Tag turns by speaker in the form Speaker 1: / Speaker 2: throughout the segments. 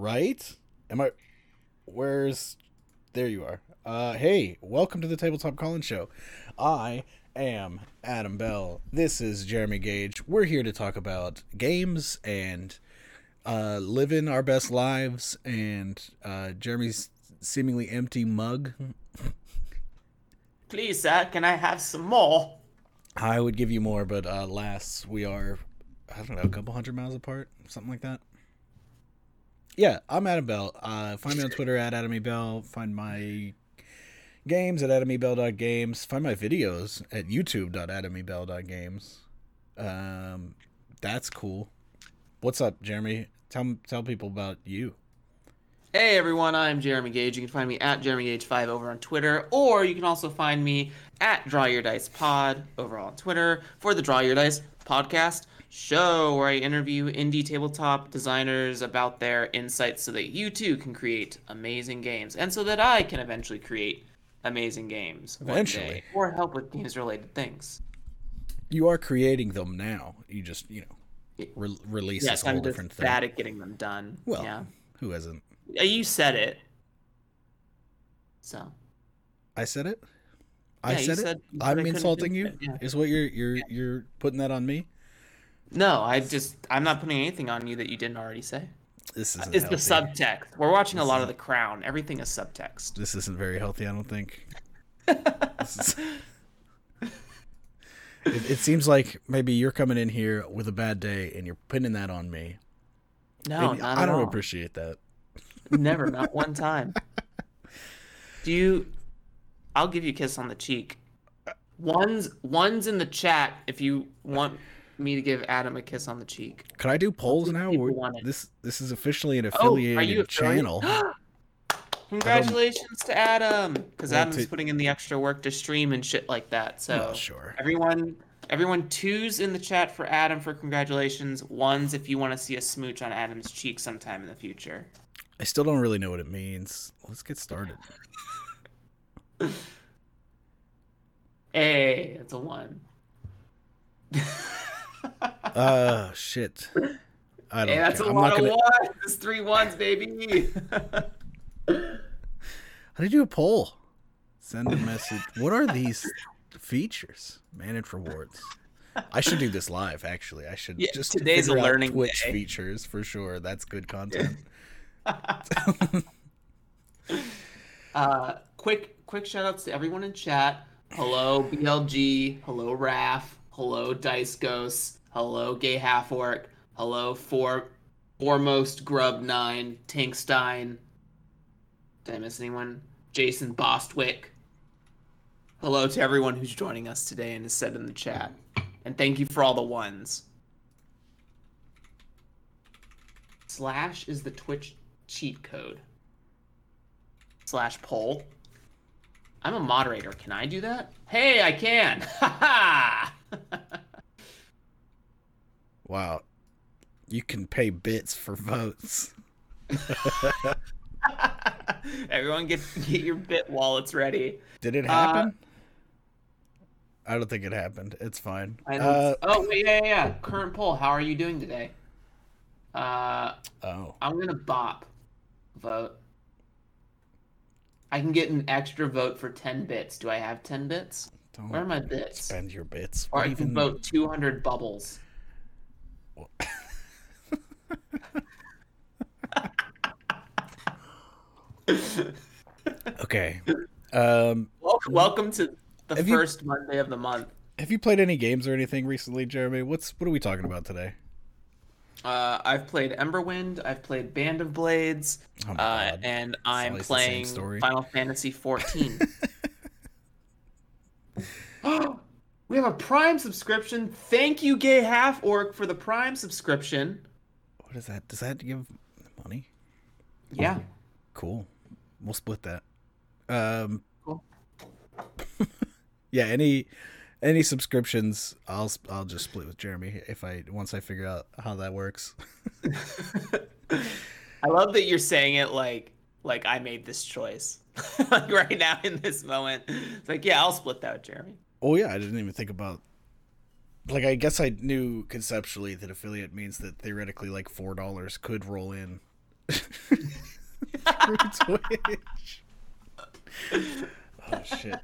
Speaker 1: right? Am I? Where's? There you are. Uh, hey, welcome to the Tabletop Colin Show. I am Adam Bell. This is Jeremy Gage. We're here to talk about games and uh, living our best lives and uh, Jeremy's seemingly empty mug.
Speaker 2: Please, sir, can I have some more?
Speaker 1: I would give you more, but uh, last we are, I don't know, a couple hundred miles apart, something like that. Yeah, I'm Adam Bell. Uh, find me on Twitter at Adam E. Bell. Find my games at adamebell.games. Find my videos at youtube.adamebell.games. Um, that's cool. What's up, Jeremy? Tell tell people about you.
Speaker 2: Hey everyone, I'm Jeremy Gage. You can find me at Jeremy Gage5 over on Twitter, or you can also find me at Draw Your Dice Pod over on Twitter for the Draw Your Dice podcast show where I interview indie tabletop designers about their insights so that you too can create amazing games and so that I can eventually create amazing games
Speaker 1: Eventually.
Speaker 2: day, or help with games related things.
Speaker 1: You are creating them now. You just you know re- release
Speaker 2: Yes,
Speaker 1: this whole
Speaker 2: I'm just
Speaker 1: different thing.
Speaker 2: bad at getting them done.
Speaker 1: Well,
Speaker 2: yeah.
Speaker 1: who hasn't?
Speaker 2: Uh, You said it. So.
Speaker 1: I said it. I
Speaker 2: Yeah,
Speaker 1: said it.
Speaker 2: said- you said I
Speaker 1: I'm insulting you.
Speaker 2: it, yeah.
Speaker 1: Is what you're you're you're putting that on me?
Speaker 2: No, I just I'm not putting anything on you that you didn't already say.
Speaker 1: This isn't
Speaker 2: It's the subtext. We're watching a lot
Speaker 1: is-
Speaker 2: of The Crown. Everything is subtext.
Speaker 1: This isn't very healthy. I don't think. Is- it, it seems like maybe you're coming in here with a bad day and you're pinning that on me.
Speaker 2: No,
Speaker 1: I don't
Speaker 2: all.
Speaker 1: appreciate that.
Speaker 2: Never, not one time. Do you? I'll give you a kiss on the cheek. One's one's in the chat if you want me to give Adam a kiss on the cheek.
Speaker 1: Could I do polls now?
Speaker 2: people want it.
Speaker 1: This this is officially an
Speaker 2: Oh,
Speaker 1: affiliated
Speaker 2: are you affiliate-
Speaker 1: channel.
Speaker 2: Congratulations to Adam, because Adam's
Speaker 1: to-
Speaker 2: putting in the extra work to stream and shit like that. So
Speaker 1: Well, sure.
Speaker 2: Everyone, everyone, twos in the chat for Adam for congratulations. Ones if you want to see a smooch on Adam's cheek sometime in the future.
Speaker 1: I still don't really know what it means. Let's get started.
Speaker 2: Hey, it's a one.
Speaker 1: Uh shit. I don't.
Speaker 2: Hey, that's
Speaker 1: care.
Speaker 2: a
Speaker 1: I'm
Speaker 2: lot
Speaker 1: not
Speaker 2: of
Speaker 1: gonna.
Speaker 2: ones. It's three ones, baby.
Speaker 1: How do you do a poll? Send a message. What are these features? Manage rewards. I should do this live. Actually, I should
Speaker 2: Yeah,
Speaker 1: just
Speaker 2: today's a learning
Speaker 1: Twitch
Speaker 2: day.
Speaker 1: features for sure. That's good content.
Speaker 2: uh, quick, quick shout outs to everyone in chat. Hello BLG. Hello Raph. Hello Dice Ghosts. Hello Gay Half Orc. Hello For Foremost Grub Nine. Tankstein. Did I miss anyone? Jason Bostwick. Hello to everyone who's joining us today and is said in the chat. And thank you for all the ones. Slash is the Twitch cheat code. Slash poll. I'm a moderator. Can I do that? Hey, I can. Ha ha.
Speaker 1: wow, you can pay bits for votes.
Speaker 2: Everyone get get your bit wallets ready.
Speaker 1: Did it
Speaker 2: Uh,
Speaker 1: happen? I don't think it happened. It's fine. Uh,
Speaker 2: oh wait, yeah, yeah, yeah. Current poll. How are you doing today? Uh,
Speaker 1: oh,
Speaker 2: I'm gonna bop vote. I can get an extra vote for 10 bits. Do I have 10 bits?
Speaker 1: don't
Speaker 2: Where are my bits?
Speaker 1: spend your bits.
Speaker 2: Or
Speaker 1: What
Speaker 2: I can
Speaker 1: even-
Speaker 2: vote 200 bubbles.
Speaker 1: Okay. Um,
Speaker 2: Welcome, welcome to the
Speaker 1: Have you-
Speaker 2: first Monday of the month.
Speaker 1: have you played any games or anything recently, Jeremy? What's what are we talking about today?
Speaker 2: Uh, I've played Emberwind. I've played Band of Blades,
Speaker 1: Oh
Speaker 2: uh,
Speaker 1: God.
Speaker 2: and I'm
Speaker 1: always the
Speaker 2: playing
Speaker 1: story.
Speaker 2: Final Fantasy 14. we have a Prime subscription. Thank you, Gay Half Orc, for the Prime subscription.
Speaker 1: What is that? Does that give money?
Speaker 2: Yeah.
Speaker 1: Cool. We'll split that. Um,
Speaker 2: Cool.
Speaker 1: yeah. Any any subscriptions, I'll I'll just split with Jeremy if I once I figure out how that works.
Speaker 2: I love that you're saying it like like I made this choice. like right now in this moment. It's like, yeah, I'll split that with Jeremy.
Speaker 1: Oh yeah, I didn't even think about. Like I guess I knew conceptually that affiliate means that theoretically like four dollars could roll in Twitch. Oh shit.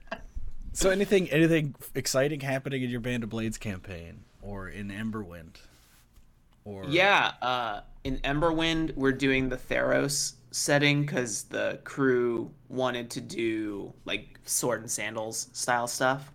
Speaker 1: So anything anything exciting happening in your Band of Blades campaign or in Emberwind?
Speaker 2: Or Yeah, uh in Emberwind we're doing the Theros setting cuz the crew wanted to do like sword and sandals style stuff.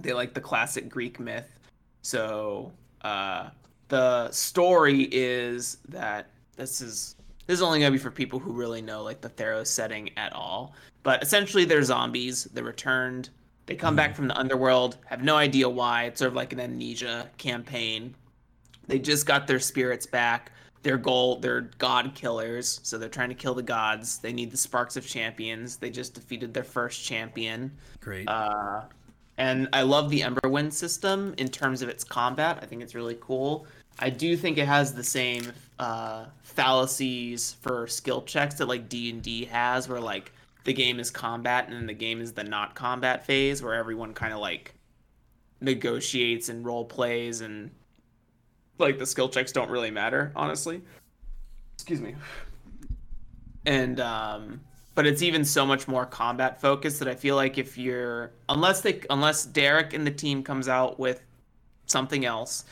Speaker 2: They like the classic Greek myth. So, uh the story is that this is this is only gonna be for people who really know like the Theros setting at all. But essentially, they're zombies. They're returned they come back from the underworld, have no idea why. It's sort of like an amnesia campaign. They just got their spirits back. Their goal, they're god killers, so they're trying to kill the gods. They need the sparks of champions. They just defeated their first champion.
Speaker 1: Great.
Speaker 2: Uh, and I love the Emberwind system in terms of its combat. I think it's really cool. I do think it has the same uh, fallacies for skill checks that like D and D has, where like the game is combat and then the game is the not combat phase where everyone kind of like negotiates and role plays and like the skill checks don't really matter honestly excuse me and um but it's even so much more combat focused that i feel like if you're unless they unless derek and the team comes out with something else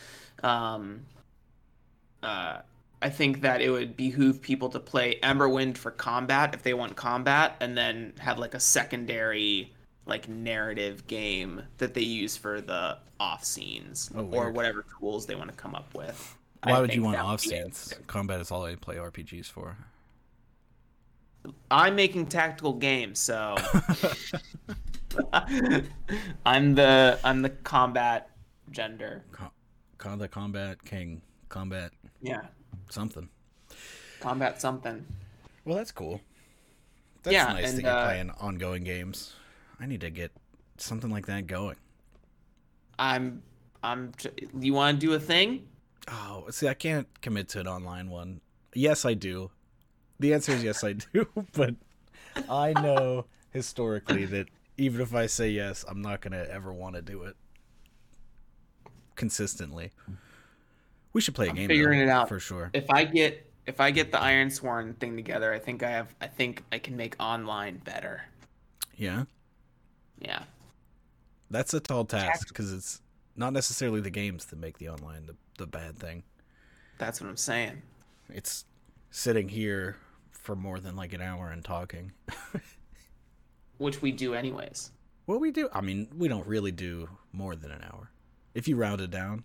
Speaker 2: um uh I think that it would behoove people to play Emberwind for combat if they want combat, and then have like a secondary like narrative game that they use for the off scenes oh, or whatever tools they want to come up with.
Speaker 1: Why I would you want off scenes? Combat is all I play RPGs for.
Speaker 2: I'm making tactical games, so I'm the I'm the combat gender.
Speaker 1: Com- the combat king. Combat.
Speaker 2: Yeah
Speaker 1: something.
Speaker 2: Combat something.
Speaker 1: Well, that's cool. That's yeah, nice and, that you're uh, playing ongoing games. I need to get something like that going.
Speaker 2: I'm. I'm. You want to do a thing?
Speaker 1: Oh, see, I can't commit to an online one. Yes, I do. The answer is yes, I do. But I know historically that even if I say yes, I'm not gonna ever want to do it consistently. We should play a I'm game.
Speaker 2: Figuring
Speaker 1: though,
Speaker 2: it out
Speaker 1: for sure.
Speaker 2: If I get if I get the Ironsworn thing together, I think I have. I think I can make online better.
Speaker 1: Yeah.
Speaker 2: Yeah.
Speaker 1: That's a tall task because it's not necessarily the games that make the online the, the bad thing.
Speaker 2: That's what I'm saying.
Speaker 1: It's sitting here for more than like an hour and talking.
Speaker 2: Which we do anyways.
Speaker 1: Well, we do? I mean, we don't really do more than an hour. If you round it down.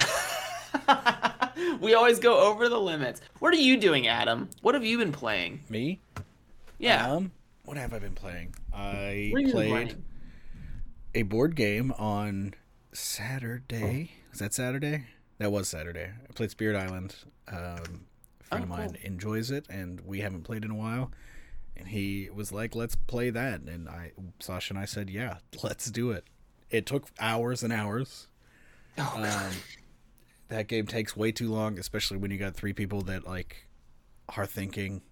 Speaker 2: we always go over the limits. What are you doing, Adam? What have you been playing?
Speaker 1: Me?
Speaker 2: Yeah.
Speaker 1: Um, what have I been playing? I played playing? a board game on Saturday. Was that Saturday? That was Saturday. I played Spirit Island. Um, friend oh, of mine cool. enjoys it, and we haven't played in a while. And he was like, "Let's play that." And I, Sasha and I said, "Yeah, let's do it." It took hours and hours. Oh, um, that game takes way too long, especially when you got three people that like are thinking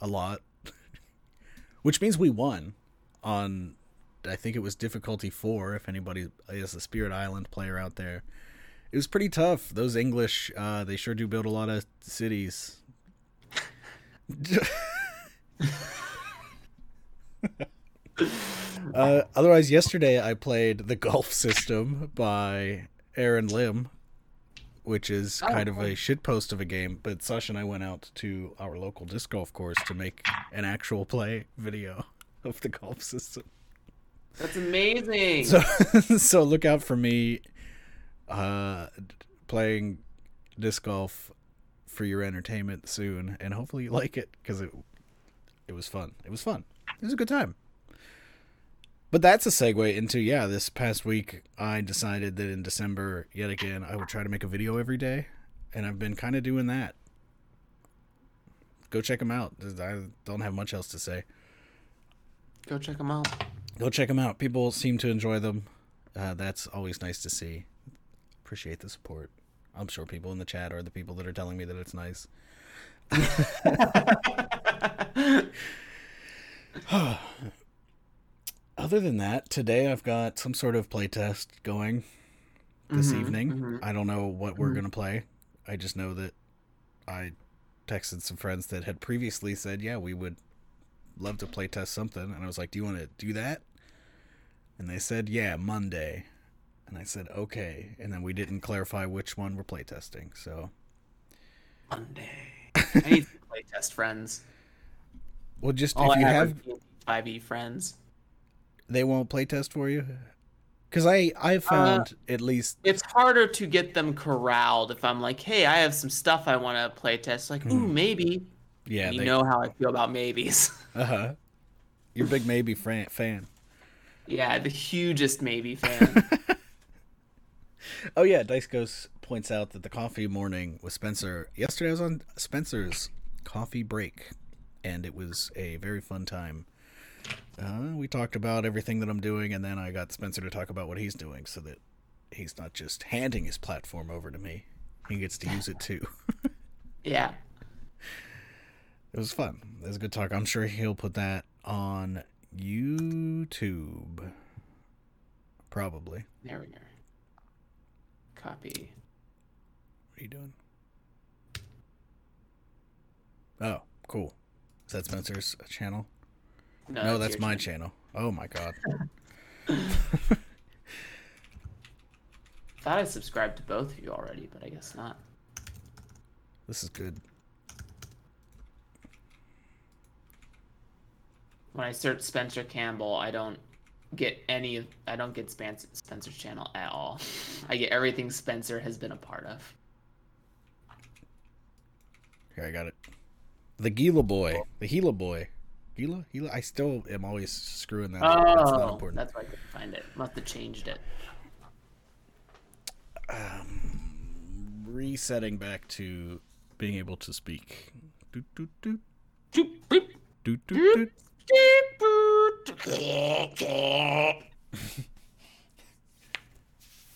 Speaker 1: a lot. Which means we won on I think it was difficulty 4 if anybody is a Spirit Island player out there. It was pretty tough. Those English uh they sure do build a lot of cities. uh, otherwise, yesterday I played the Golf System by Aaron Lim, which is oh, kind of a shit post of a game. But Sasha and I went out to our local disc golf course to make an actual play video of the golf system.
Speaker 2: That's amazing.
Speaker 1: So, so look out for me uh, playing disc golf for your entertainment soon, and hopefully you like it because it it was fun. It was fun. It was a good time. But that's a segue into yeah. This past week, I decided that in December, yet again, I would try to make a video every day, and I've been kind of doing that. Go check them out. I don't have much else to say.
Speaker 2: Go check them out.
Speaker 1: Go check them out. People seem to enjoy them. Uh, that's always nice to see. Appreciate the support. I'm sure people in the chat are the people that are telling me that it's nice. other than that, today I've got some sort of playtest going this mm-hmm, evening. Mm-hmm. I don't know what we're mm-hmm. gonna play. I just know that I texted some friends that had previously said, "Yeah, we would love to playtest something," and I was like, "Do you want to do that?" And they said, "Yeah, Monday." And I said, "Okay." And then we didn't clarify which one we're playtesting. So
Speaker 2: Monday. I need to play test friends.
Speaker 1: Well, just
Speaker 2: All
Speaker 1: if
Speaker 2: I
Speaker 1: you
Speaker 2: have
Speaker 1: have,
Speaker 2: five E friends.
Speaker 1: they won't playtest for you. Because I I found at least
Speaker 2: It's harder to get them corralled if I'm like, hey, I have some stuff I want to playtest. Like, ooh, maybe.
Speaker 1: yeah
Speaker 2: you
Speaker 1: they,
Speaker 2: know how I feel about maybes.
Speaker 1: uh huh. You're a big maybe fan.
Speaker 2: yeah, the hugest maybe fan.
Speaker 1: Oh yeah, Dice Ghost points out that the coffee morning with Spencer yesterday I was on Spencer's coffee break, and it was a very fun time. Uh, we talked about everything that I'm doing, and then I got Spencer to talk about what he's doing, so that he's not just handing his platform over to me; he gets to use it too.
Speaker 2: yeah.
Speaker 1: it was fun. It was a good talk. I'm sure he'll put that on YouTube, probably.
Speaker 2: There we go. Copy.
Speaker 1: What are you doing? Oh, cool. Is that Spencer's uh, channel? No, that's
Speaker 2: your
Speaker 1: my
Speaker 2: turn.
Speaker 1: channel. Oh my god.
Speaker 2: Thought I subscribed to both of you already, but I guess not.
Speaker 1: This is good.
Speaker 2: When I search Spencer Campbell, I don't get any of I don't get Spencer, Spencer's channel at all. I get everything Spencer has been a part of.
Speaker 1: Here, I got it. The Gila boy. The Gila boy. Gila? Gila? I still am always screwing that up. That's not
Speaker 2: Oh,
Speaker 1: important.
Speaker 2: that's why I couldn't find it. Must have changed it.
Speaker 1: Um, resetting back to being able to speak. Doot, doot, doot.
Speaker 2: Doop, boop,
Speaker 1: Doot, doot, doot.
Speaker 2: doop, boop.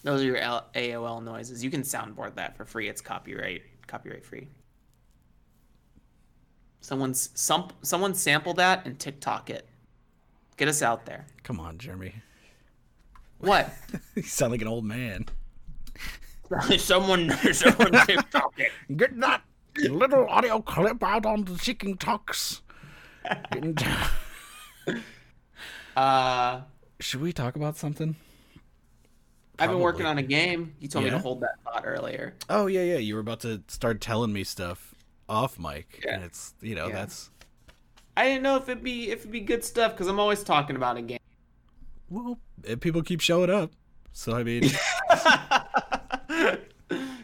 Speaker 2: Those are your L- AOL noises. You can soundboard that for free. It's copyright copyright free. Someone's some someone sample that and TikTok it. Get us out there.
Speaker 1: Come on, Jeremy.
Speaker 2: What?
Speaker 1: you sound like an old man.
Speaker 2: someone someone TikTok it.
Speaker 1: Get that little audio clip out on the Chicken Talks.
Speaker 2: Uh
Speaker 1: Should we talk about something?
Speaker 2: I've been working on a game. You told me
Speaker 1: Yeah?
Speaker 2: to hold that thought earlier.
Speaker 1: Oh yeah, yeah. You were about to start telling me stuff off mic,
Speaker 2: Yeah.
Speaker 1: and it's you know
Speaker 2: Yeah.
Speaker 1: that's
Speaker 2: I didn't know if it'd be if it'd be good stuff because I'm always talking about a game.
Speaker 1: well, if people keep showing up. So I mean,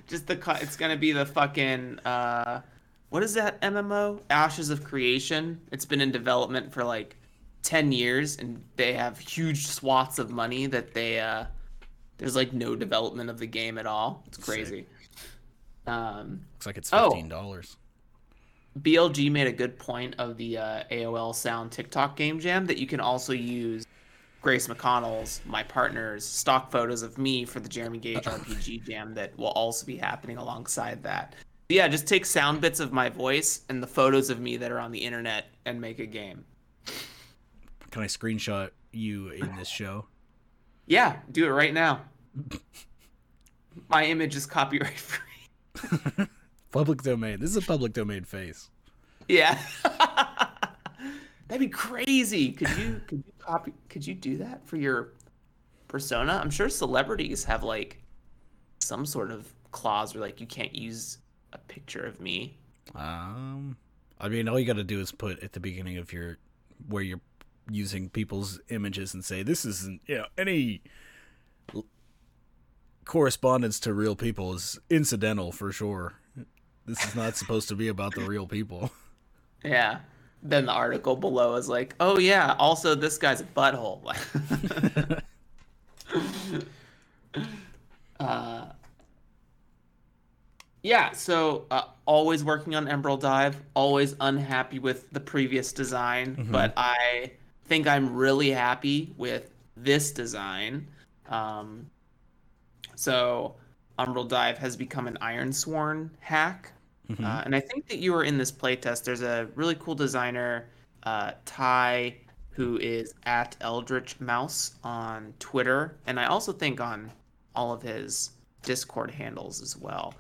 Speaker 2: Just the co- it's gonna be the fucking uh, what is that MMO? Ashes of Creation. It's been in development for like ten years, and they have huge swaths of money that they uh, there's like no development of the game at all. It's crazy. Um,
Speaker 1: looks like it's
Speaker 2: Oh.
Speaker 1: fifteen dollars.
Speaker 2: BLG made a good point of the uh, AOL Sound TikTok game jam that you can also use Grace McConnell's, my partner's, stock photos of me for the Jeremy Gage RPG jam that will also be happening alongside that. But yeah, just take sound bits of my voice and the photos of me that are on the internet and make a game.
Speaker 1: Can I screenshot you in this show?
Speaker 2: Yeah, do it right now. My image is copyright free.
Speaker 1: Public domain. This is a public domain face.
Speaker 2: Yeah. That'd be crazy. Could you could you copy could you do that for your persona? I'm sure celebrities have like some sort of clause where like you can't use a picture of me.
Speaker 1: Um, I mean, all you got to do is put at the beginning of your where you're using people's images and say this isn't you know any l- correspondence to real people is incidental for sure. This is not supposed to be about the real people.
Speaker 2: Yeah. Then the article below is like, "Oh yeah, also this guy's a butthole." uh Yeah, so uh, always working on Emerald Dive, always unhappy with the previous design, but I think I'm really happy with this design. Um, so Emerald Dive has become an Ironsworn hack, uh, and I think that you were in this playtest. There's a really cool designer, uh, Ty, who is at Eldritch Mouse on Twitter, and I also think on all of his Discord handles as well.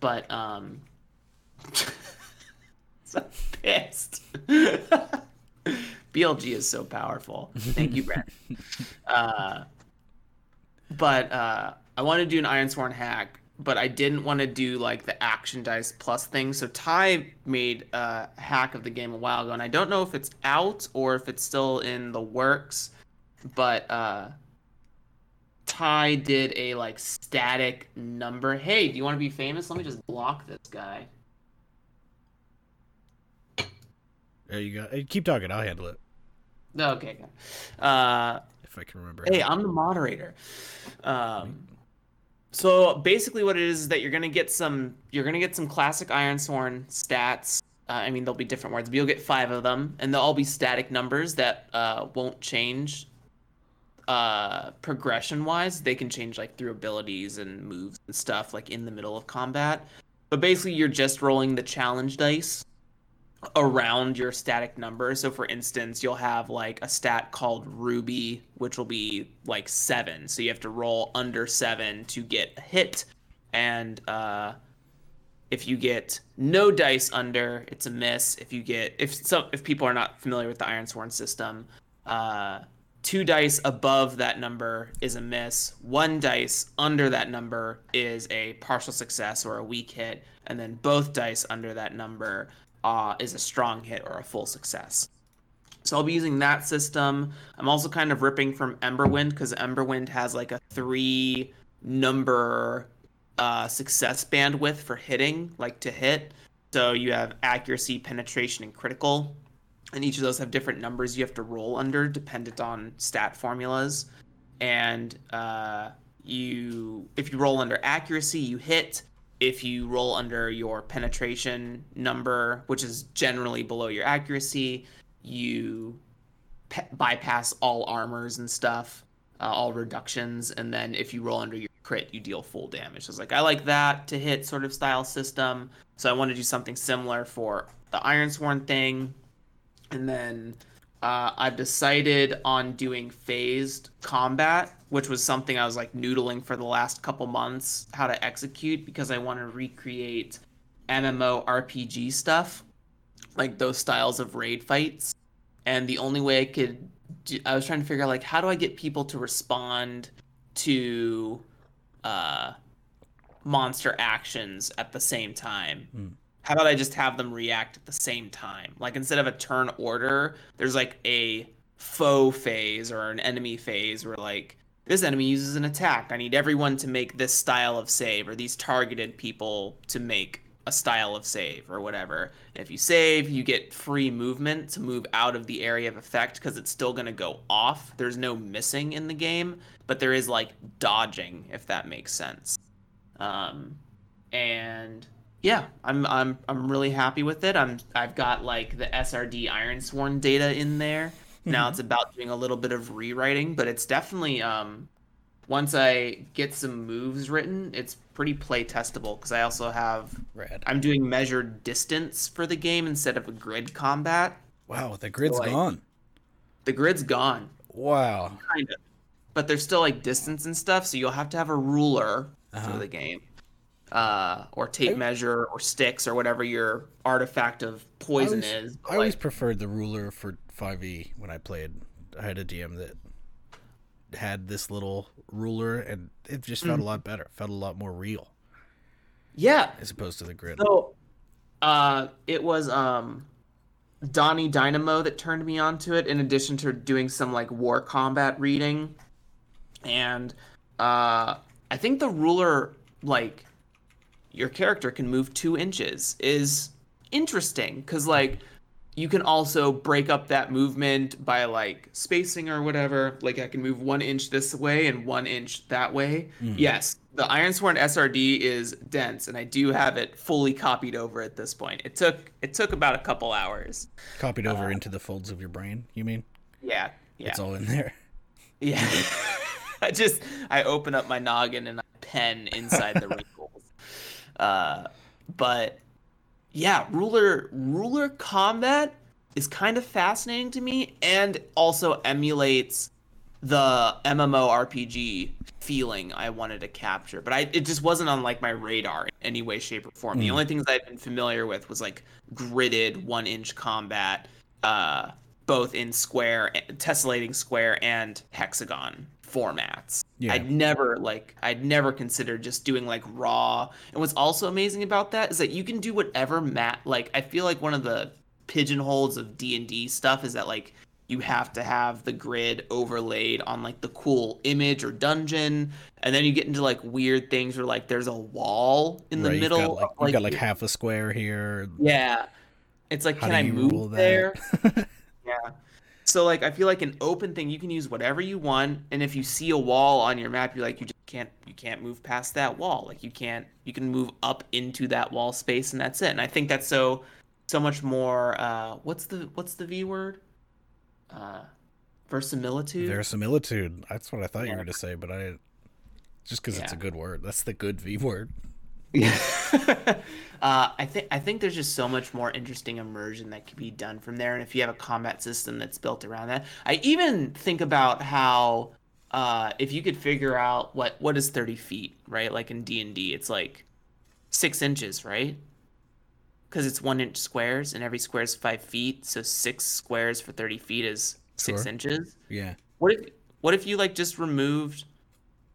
Speaker 2: But um, pissed. BLG is so powerful. Thank you, Brent. Uh, but uh, I want to do an Ironsworn hack, but I didn't want to do like the action dice plus thing. So Ty made a hack of the game a while ago, and I don't know if it's out or if it's still in the works. But uh, Ty did a like static number. Hey, do you want to be famous? Let me just block this guy.
Speaker 1: There you go. Hey, keep talking. I'll handle it
Speaker 2: Okay. Uh,
Speaker 1: if I can remember.
Speaker 2: Hey, I'm the moderator. Um, so basically, what it is is that you're gonna get some you're gonna get some classic Ironsworn stats. Uh, I mean, there'll be different words, but you'll get five of them, and they'll all be static numbers that uh, won't change uh, progression wise. They can change like through abilities and moves and stuff, like in the middle of combat. But basically, you're just rolling the challenge dice around your static number. So for instance, you'll have like a stat called Ruby, which will be like seven. So you have to roll under seven to get a hit. And uh, if you get no dice under, it's a miss. If you get if some if people are not familiar with the Ironsworn system, uh, two dice above that number is a miss. One dice under that number is a partial success or a weak hit, and then both dice under that number uh, is a strong hit or a full success. So I'll be using that system. I'm also kind of ripping from Emberwind because Emberwind has like a three number uh, success bandwidth for hitting, like to hit. So you have accuracy, penetration, and critical. And each of those have different numbers you have to roll under dependent on stat formulas. And uh, you, if you roll under accuracy, you hit if you roll under your penetration number, which is generally below your accuracy, you pe- bypass all armors and stuff, uh, all reductions, and then if you roll under your crit, you deal full damage. So it's like I like that to hit sort of style system. So I want to do something similar for the Ironsworn thing, and then uh, I've decided on doing phased combat which was something I was like noodling for the last couple months how to execute because I want to recreate MMO RPG stuff, like those styles of raid fights. And the only way I could, do, I was trying to figure out like how do I get people to respond to uh, monster actions at the same time. Mm. How about I just have them react at the same time? Like instead of a turn order, there's like a foe phase or an enemy phase where like this enemy uses an attack. I need everyone to make this style of save, or these targeted people to make a style of save, or whatever. And if you save, you get free movement to move out of the area of effect because it's still going to go off. There's no missing in the game, but there is like dodging, if that makes sense. Um, and yeah, I'm I'm I'm really happy with it. I'm I've got like the SRD Ironsworn data in there now mm-hmm. it's about doing a little bit of rewriting, but it's definitely um, once I get some moves written, it's pretty play testable because I also have
Speaker 1: Rad.
Speaker 2: I'm doing measured distance for the game instead of a grid combat.
Speaker 1: Wow, the grid's so, like, gone.
Speaker 2: The grid's gone.
Speaker 1: Wow.
Speaker 2: Kind of. But there's still like distance and stuff, so you'll have to have a ruler uh-huh. for the game. Uh, or tape I, measure or sticks or whatever your artifact of poison
Speaker 1: I
Speaker 2: always,
Speaker 1: is. I always preferred the ruler for 5e when I played. I had a DM that had this little ruler, and it just felt mm. a lot better. It felt a lot more real.
Speaker 2: Yeah,
Speaker 1: as opposed to the grid.
Speaker 2: So, uh, it was um, Donnie Dynamo that turned me onto it. In addition to doing some like war combat reading, and uh, I think the ruler like your character can move two inches is interesting because like you can also break up that movement by like spacing or whatever. Like I can move one inch this way and one inch that way. Mm. Yes, the Ironsworn SRD is dense, and I do have it fully copied over at this point. It took it took about a couple hours.
Speaker 1: Copied over uh, into the folds of your brain. You mean?
Speaker 2: Yeah, yeah.
Speaker 1: It's all in there.
Speaker 2: Yeah. I just I open up my noggin and I pen inside the. Uh, but yeah, ruler ruler combat is kind of fascinating to me and also emulates the MMORPG feeling I wanted to capture, but I it just wasn't on like my radar in any way, shape, or form. The
Speaker 1: Mm.
Speaker 2: only things I'd been familiar with was like gridded one inch combat, uh, both in square, tessellating square and hexagon formats.
Speaker 1: Yeah.
Speaker 2: I'd never like I'd never considered just doing like raw. And what's also amazing about that is that you can do whatever mat like I feel like one of the pigeonholes of D&D stuff is that like you have to have the grid overlaid on like the cool image or dungeon and then you get into like weird things where like there's a wall in the
Speaker 1: right,
Speaker 2: middle
Speaker 1: You've got, like,
Speaker 2: of,
Speaker 1: you've got like half a square here.
Speaker 2: yeah it's like
Speaker 1: How
Speaker 2: can i move there yeah so like i feel like an open thing you can use whatever you want and if you see a wall on your map you're like you just can't you can't move past that wall like you can't you can move up into that wall space and that's it and i think that's so so much more uh what's the what's the v word uh verisimilitude
Speaker 1: Verisimilitude. That's what I thought you
Speaker 2: Yeah.
Speaker 1: were to say, but I just because it's a good word. That's the good V word.
Speaker 2: uh, I think I think there's just so much more interesting immersion that could be done from there, and if you have a combat system that's built around that, I even think about how uh, if you could figure out what what is 30 feet, right? Like in D and D, it's like six inches, right? Because it's one inch squares, and every square is five feet, so six squares for 30 feet is six
Speaker 1: Sure.
Speaker 2: inches.
Speaker 1: Yeah.
Speaker 2: What if what if you like just removed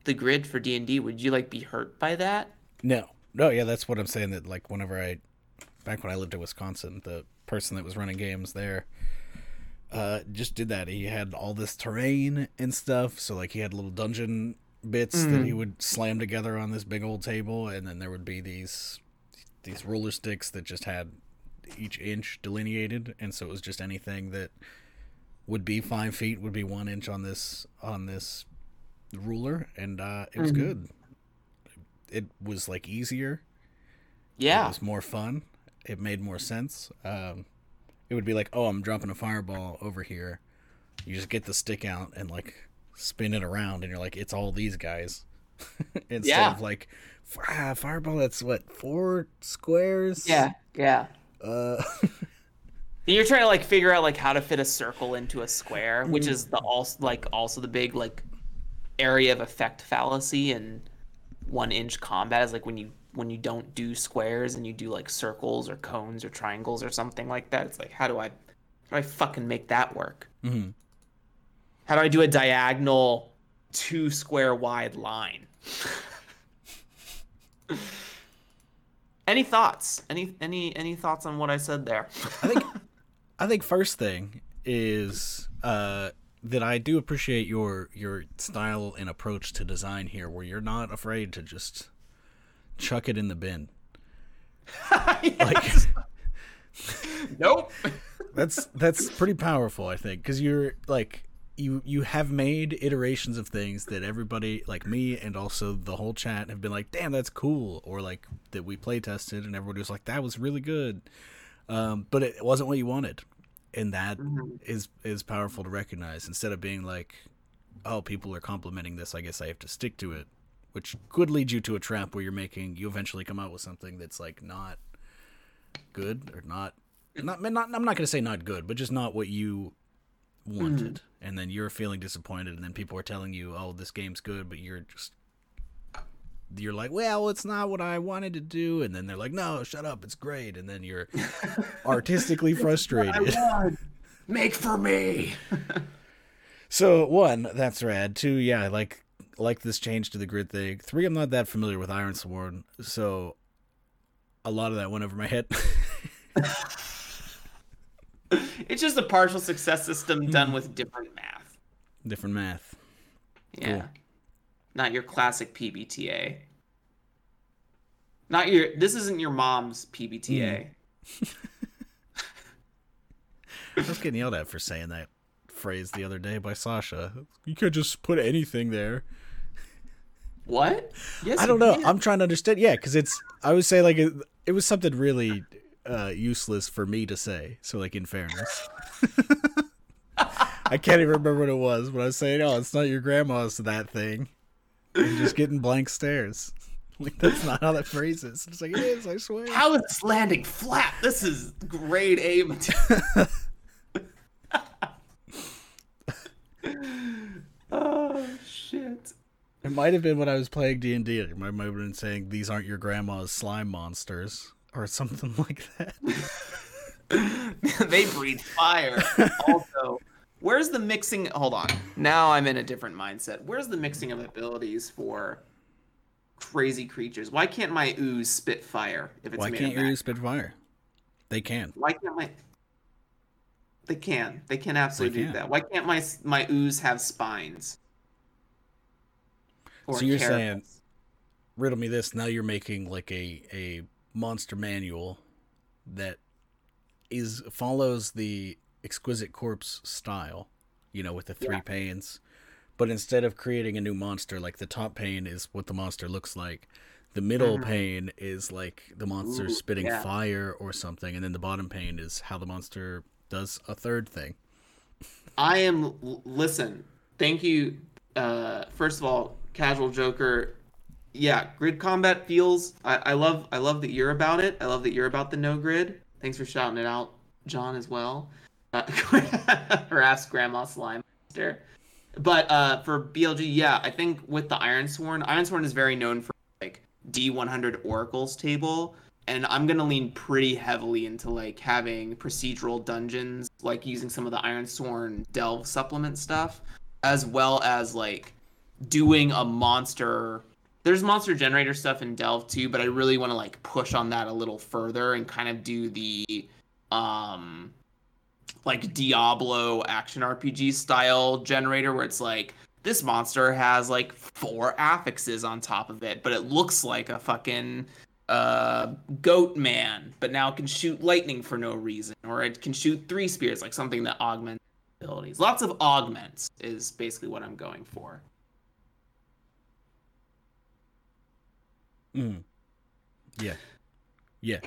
Speaker 2: the grid for D and D? Would you like be hurt by that?
Speaker 1: No. No, yeah, that's what I'm saying. That like whenever I, back when I lived in Wisconsin, the person that was running games there, uh, just did that. He had all this terrain and stuff. So like he had little dungeon bits that he would slam together on this big old table, and then there would be these these roller sticks that just had each inch delineated, and so it was just anything that would be five feet would be one inch on this on this ruler, and uh, it was
Speaker 2: Mhm.
Speaker 1: good. It was like easier.
Speaker 2: Yeah, it
Speaker 1: was more fun. It made more sense. Um, it would be like, oh, I'm dropping a fireball over here. You just get the stick out and like spin it around, and you're like, it's all these guys. Instead
Speaker 2: Yeah.
Speaker 1: of like, ah, fireball. That's what four squares.
Speaker 2: Yeah, yeah.
Speaker 1: Uh,
Speaker 2: You're trying to like figure out like how to fit a circle into a square, which is the also like also the big like area of effect fallacy and one inch combat is like when you when you don't do squares and you do like circles or cones or triangles or something like that. It's like how do I how do I fucking make that work?
Speaker 1: Mm-hmm.
Speaker 2: How do I do a diagonal two square wide line? any thoughts? Any any any thoughts on what I said there?
Speaker 1: I think I think first thing is uh, that I do appreciate your your style and approach to design here, where you're not afraid to just chuck it in the bin. Like
Speaker 2: nope.
Speaker 1: that's that's pretty powerful, I think, because you're like you you have made iterations of things that everybody like me and also the whole chat have been like, damn, that's cool, or like that we play tested and everybody was like, that was really good, um, but it wasn't what you wanted, and that mm-hmm. is is powerful to recognize. Instead of being like, oh, people are complimenting this, I guess I have to stick to it, which could lead you to a trap where you're making you eventually come out with something that's like not good or not not, not I'm not going to say not good, but just not what you wanted. Mm-hmm. And then you're feeling disappointed and then people are telling you, "Oh, this game's good," but you're just you're like, "Well, it's not what I wanted to do." And then they're like, "No, shut up. It's great." And then you're artistically frustrated.
Speaker 2: Make for me.
Speaker 1: So, one, that's rad. Two, yeah, I like like this change to the grid thing. Three, I'm not that familiar with Ironsworn, so a lot of that went over my head.
Speaker 2: it's just a partial success system done mm-hmm. with different math.
Speaker 1: Different math.
Speaker 2: Yeah.
Speaker 1: Cool.
Speaker 2: Not your classic PBTA. Not your this isn't your mom's PBTA.
Speaker 1: I was getting yelled at for saying that phrase the other day by Sasha. You could just put anything there.
Speaker 2: What? Yes.
Speaker 1: I don't know.
Speaker 2: can.
Speaker 1: I'm trying to understand. Yeah, because it's. I would say like it, it was something really uh, useless for me to say. So like in fairness, I can't even remember what it was, but I was saying, "Oh, it's not your grandma's that thing," and just getting blank stares. Like that's not how that phrase is. It's like it is. I swear.
Speaker 2: How is this landing flat? This is grade A material. oh shit.
Speaker 1: It might have been when I was playing D and D. D. I might have been saying these aren't your grandma's slime monsters or something like that.
Speaker 2: they breathe fire. Also, where's the mixing? Hold on. Now I'm in a different mindset. Where's the mixing of abilities for crazy creatures? Why can't my ooze spit fire if it's
Speaker 1: Why
Speaker 2: made
Speaker 1: can't
Speaker 2: of
Speaker 1: your ooze spit fire? They can.
Speaker 2: Why can't my They can. They can absolutely
Speaker 1: They
Speaker 2: do
Speaker 1: can.
Speaker 2: that. Why can't my my ooze have spines? Or
Speaker 1: So you're saying- Riddle me this. Now you're making like a a monster manual that is follows the exquisite corpse style, you know, with the three
Speaker 2: Yeah.
Speaker 1: panes. But instead of creating a new monster, like the top pane is what the monster looks like, the middle
Speaker 2: Mhm.
Speaker 1: pane is like the monster
Speaker 2: Ooh,
Speaker 1: spitting
Speaker 2: yeah.
Speaker 1: fire or something, and then the bottom pane is how the monster does a third thing.
Speaker 2: I am listen. Thank you. Uh, first of all, casual Joker. Yeah, grid combat feels. I, I love. I love that you're about it. I love that you're about the no grid. Thanks for shouting it out, John, as well. Uh, Raph's grandma slime monster. But uh, for BLG, yeah, I think with the Ironsworn, Ironsworn is very known for like D100 Oracles table, and I'm gonna lean pretty heavily into like having procedural dungeons, like using some of the Ironsworn Delve supplement stuff, as well as like doing a monster. There's monster generator stuff in Delve too, but I really want to like push on that a little further and kind of do the um like Diablo action RPG style generator where it's like this monster has like four affixes on top of it, but it looks like a fucking uh goat man, but now it can shoot lightning for no reason, or it can shoot three spears, like something that augments abilities. Lots of augments is basically what I'm going for.
Speaker 1: Mm. Yeah. Yeah.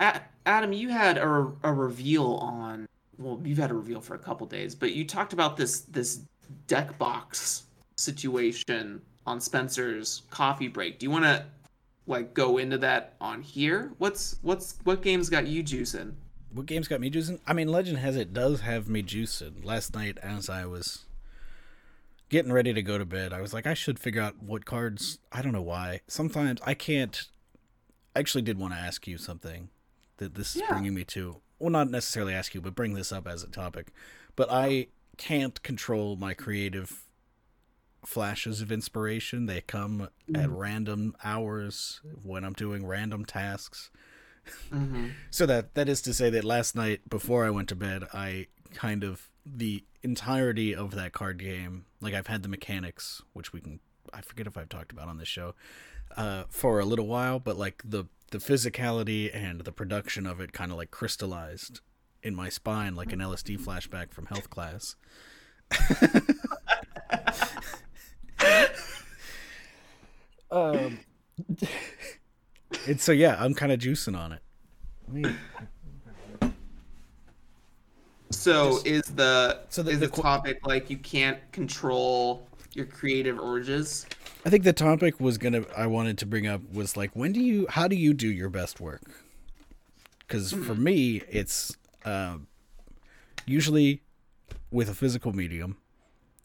Speaker 2: A- Adam, you had a, a reveal on. Well, you've had a reveal for a couple days, but you talked about this this deck box situation on Spencer's coffee break. Do you want to like go into that on here? What's what's what games got you juicing?
Speaker 1: What games got me juicing? I mean, legend has it does have me juicing. Last night, as I was getting ready to go to bed, I was like, I should figure out what cards. I don't know why. Sometimes I can't. I actually did want to ask you something that this is
Speaker 2: Yeah.
Speaker 1: bringing me to. Well, not necessarily ask you, but bring this up as a topic. But I can't control my creative flashes of inspiration. They come at random hours when I'm doing random tasks.
Speaker 2: Mm-hmm.
Speaker 1: So that that is to say that last night before I went to bed, I kind of the entirety of that card game, like I've had the mechanics, which we can I forget if I've talked about on this show, uh, for a little while, but like the the physicality and the production of it kind of like crystallized in my spine like an LSD flashback from health class. um and so yeah, I'm kind of juicing on it.
Speaker 2: So
Speaker 1: Just-
Speaker 2: is the
Speaker 1: So the-
Speaker 2: is
Speaker 1: the
Speaker 2: the
Speaker 1: qu-
Speaker 2: topic like you can't control your creative urges?
Speaker 1: I think the topic was gonna I wanted to bring up was like when do you how do you do your best work? Because for me, it's um, usually with a physical medium,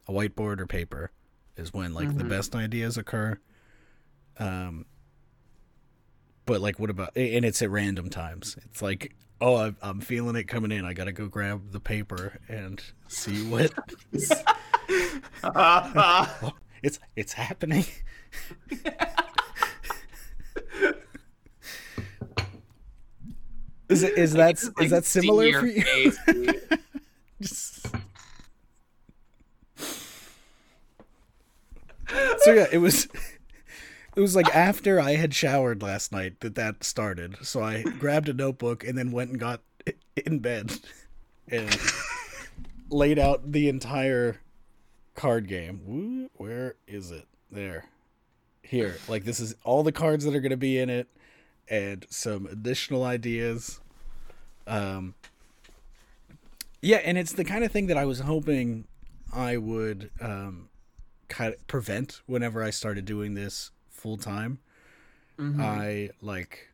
Speaker 1: a whiteboard or paper, is when like the
Speaker 2: Mhm.
Speaker 1: best ideas occur. Um, but like, what about? And it's at random times. It's like, oh, I'm, feeling it coming in. I gotta go grab the paper and see what it's it's happening. Is it is that is
Speaker 2: like,
Speaker 1: that similar for you?
Speaker 2: face.
Speaker 1: Just- so yeah, it was it was like after I had showered last night that that started. So I grabbed a notebook and then went and got in bed and laid out the entire card game. Where is it? There. Here. Like this is all the cards that are going to be in it and some additional ideas. Um yeah, and it's the kind of thing that I was hoping I would um, kind of prevent whenever I started doing this full time.
Speaker 2: Mhm.
Speaker 1: I like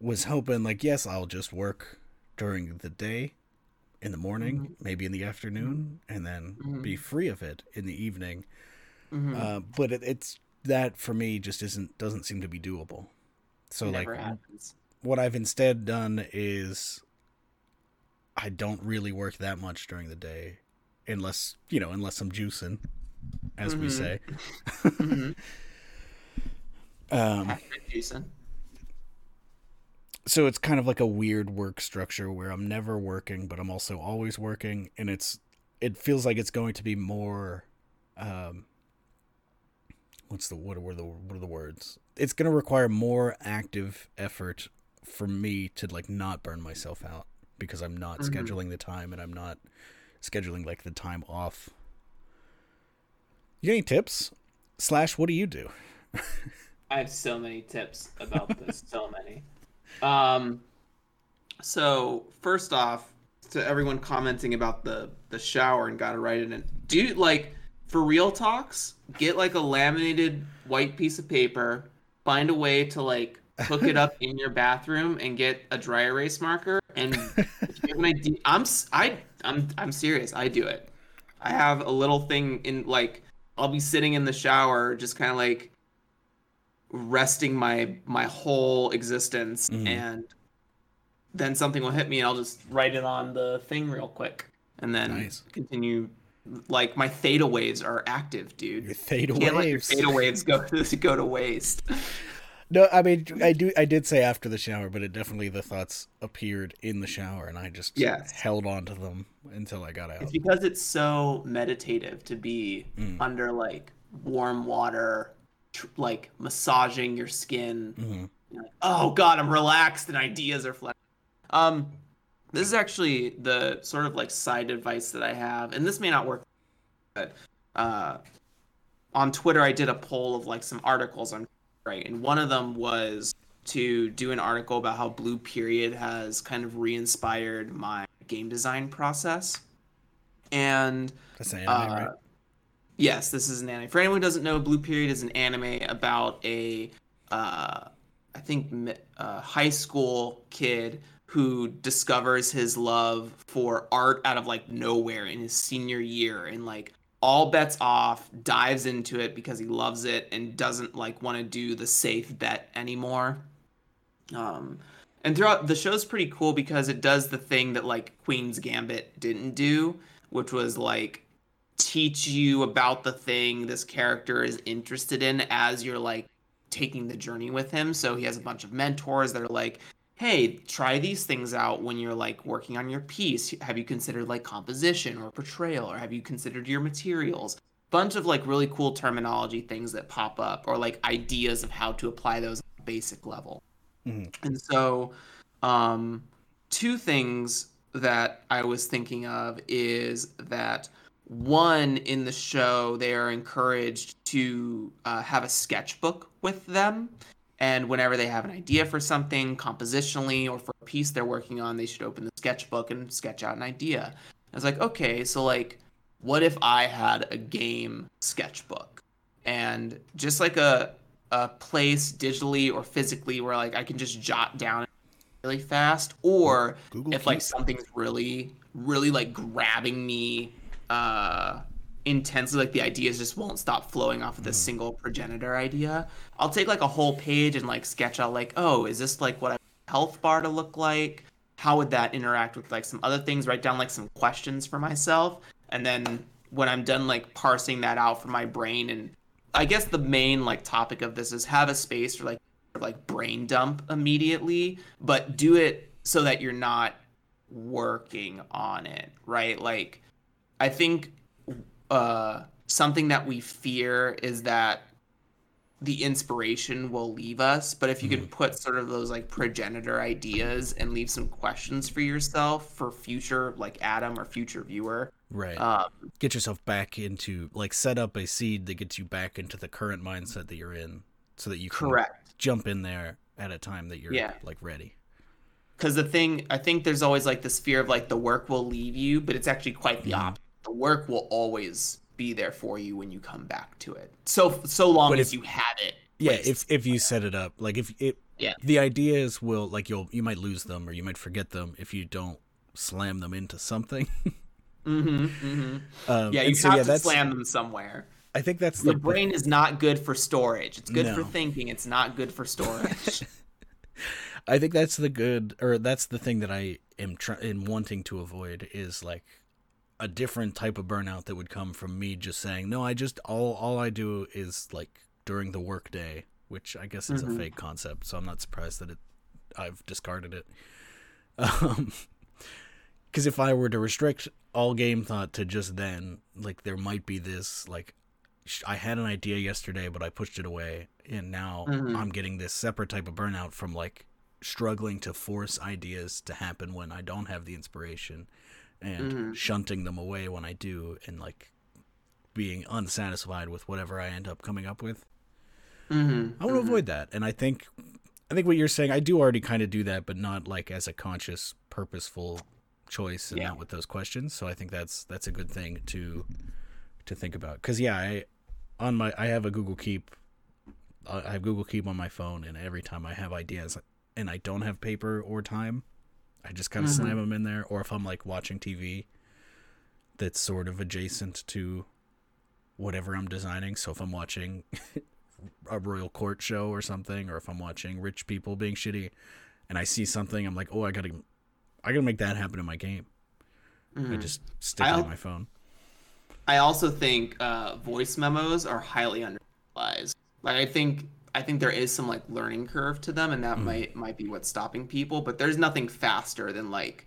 Speaker 1: was hoping like yes, I'll just work during the day in the morning, maybe in the afternoon, and then be free of it in the evening.
Speaker 2: Mhm.
Speaker 1: Uh, but it, it's that for me just isn't doesn't seem to be doable. So like
Speaker 2: happens.
Speaker 1: what I've instead done is I don't really work that much during the day unless, you know, unless I'm juicing as we
Speaker 2: Mhm.
Speaker 1: say.
Speaker 2: Mhm.
Speaker 1: Um
Speaker 2: Jason.
Speaker 1: so it's kind of like a weird work structure where I'm never working but I'm also always working and it's it feels like it's going to be more um what's the what are the what are the words it's going to require more active effort for me to like not burn myself out because I'm not
Speaker 2: Mhm.
Speaker 1: scheduling the time and I'm not scheduling like the time off you got any tips slash what do you do
Speaker 2: I have so many tips about this. so many. Um, so first off, to everyone commenting about the the shower and got to write it in. Do like for real talks? Get like a laminated white piece of paper. Find a way to like hook it up in your bathroom and get a dry erase marker. And idea, I'm I I'm I'm serious. I do it. I have a little thing in like I'll be sitting in the shower, just kind of like resting my my whole existence
Speaker 1: Mhm.
Speaker 2: and then something will hit me and I'll just write it on the thing real quick and then
Speaker 1: Nice.
Speaker 2: continue like my theta waves are active dude
Speaker 1: your theta
Speaker 2: can't let your
Speaker 1: waves
Speaker 2: theta waves go to go to waste
Speaker 1: No, I mean I do. I did say after the shower, but it definitely the thoughts appeared in the shower, and I just
Speaker 2: Yes.
Speaker 1: held on to them until I got out.
Speaker 2: it's because it's so meditative to be
Speaker 1: Mm.
Speaker 2: under like warm water tr- like massaging your skin
Speaker 1: hmm
Speaker 2: like, oh god, I'm relaxed and ideas are flowing. Um, this is actually the sort of like side advice that I have, and this may not work, but uh, on Twitter I did a poll of like some articles on right, and one of them was to do an article about how Blue Period has kind of re-inspired my game design process, and
Speaker 1: That's an anime,
Speaker 2: uh,
Speaker 1: right?
Speaker 2: Yes, this is an anime. For anyone who doesn't know, Blue Period is an anime about a, uh, I think, a high school kid who discovers his love for art out of like nowhere in his senior year and like all bets off, dives into it because he loves it and doesn't like want to do the safe bet anymore. Um, and throughout the show's pretty cool because it does the thing that like Queen's Gambit didn't do, which was like teach you about the thing this character is interested in as you're like taking the journey with him. So he has a bunch of mentors that are like, hey, try these things out when you're like working on your piece. Have you considered like composition or portrayal or have you considered your materials? Bunch of like really cool terminology things that pop up or like ideas of how to apply those at a basic level.
Speaker 1: Mhm.
Speaker 2: And so, um, two things that I was thinking of is that one in the show they are encouraged to uh, have a sketchbook with them and whenever they have an idea for something compositionally or for a piece they're working on they should open the sketchbook and sketch out an idea. I was like okay so like what if i had a game sketchbook? And just like a a place digitally or physically where like i can just jot down really fast or
Speaker 1: Google
Speaker 2: if like something's really really like grabbing me uh intensely like the ideas just won't stop flowing off of this mm. single progenitor idea. I'll take like a whole page and like sketch out like oh is this like what i want my health bar to look like? How would that interact with like some other things? Write down like some questions for myself. And then when i'm done like parsing that out for my brain and i guess the main like topic of this is have a space for like like brain dump immediately but do it so that you're not working on it right? Like i think uh something that we fear is that the inspiration will leave us but if you could put sort of those like progenitor ideas and leave some questions for yourself for future like adam or future viewer
Speaker 1: Right.
Speaker 2: um
Speaker 1: Get yourself back into like set up a seed that gets you back into the current mindset that you're in, so that you can
Speaker 2: correct
Speaker 1: jump in there at a time that you're
Speaker 2: Yeah.
Speaker 1: like ready.
Speaker 2: because the thing i think there's always like this fear of like the work will leave you but it's actually quite the
Speaker 1: Mhm.
Speaker 2: opposite the work will always be there for you when you come back to it so so long
Speaker 1: But
Speaker 2: as you have it
Speaker 1: Yeah,
Speaker 2: placed.
Speaker 1: if if you set it up, like if it,
Speaker 2: Yeah.
Speaker 1: the ideas will like you'll you might lose them or you might forget them if you don't slam them into something.
Speaker 2: mm-hmm, mm-hmm.
Speaker 1: Um,
Speaker 2: yeah you
Speaker 1: so,
Speaker 2: have
Speaker 1: yeah,
Speaker 2: to slam them somewhere
Speaker 1: I think that's
Speaker 2: Your
Speaker 1: the
Speaker 2: brain is not good for storage. It's good for thinking. It's not good for storage.
Speaker 1: I think that's the good, or that's the thing that I am try- am wanting to avoid is like a different type of burnout that would come from me just saying, no, I just all all I do is like during the workday, which I guess is
Speaker 2: Mhm.
Speaker 1: a fake concept. So I'm not surprised that it I've discarded it. Um, because if I were to restrict all game thought to just then, like there might be this like I had an idea yesterday, but I pushed it away, and now
Speaker 2: Mhm.
Speaker 1: I'm getting this separate type of burnout from like struggling to force ideas to happen when I don't have the inspiration, and
Speaker 2: Mhm.
Speaker 1: shunting them away when I do, and like being unsatisfied with whatever I end up coming up with.
Speaker 2: mm-hmm.
Speaker 1: I want to avoid that, and I think, I think what you're saying, I do already kind of do that, but not like as a conscious, purposeful choice, and
Speaker 2: Yeah.
Speaker 1: not with those questions. So I think that's that's a good thing to to think about. Because yeah, I on my I have a Google Keep, I I have Google Keep on my phone, and every time I have ideas and I don't have paper or time, I just kind of
Speaker 2: Mhm.
Speaker 1: slam them in there. Or if I'm like watching TV, that's sort of adjacent to whatever I'm designing. So if I'm watching a royal court show or something, or if I'm watching rich people being shitty, and I see something, I'm like, oh, I gotta, I gotta make that happen in my game. I
Speaker 2: Mhm.
Speaker 1: just stick it
Speaker 2: I'll-
Speaker 1: on my phone.
Speaker 2: I also think uh, voice memos are highly underutilized. Like I think I think there is some like learning curve to them, and that
Speaker 1: Mhm.
Speaker 2: might might be what's stopping people. But there's nothing faster than like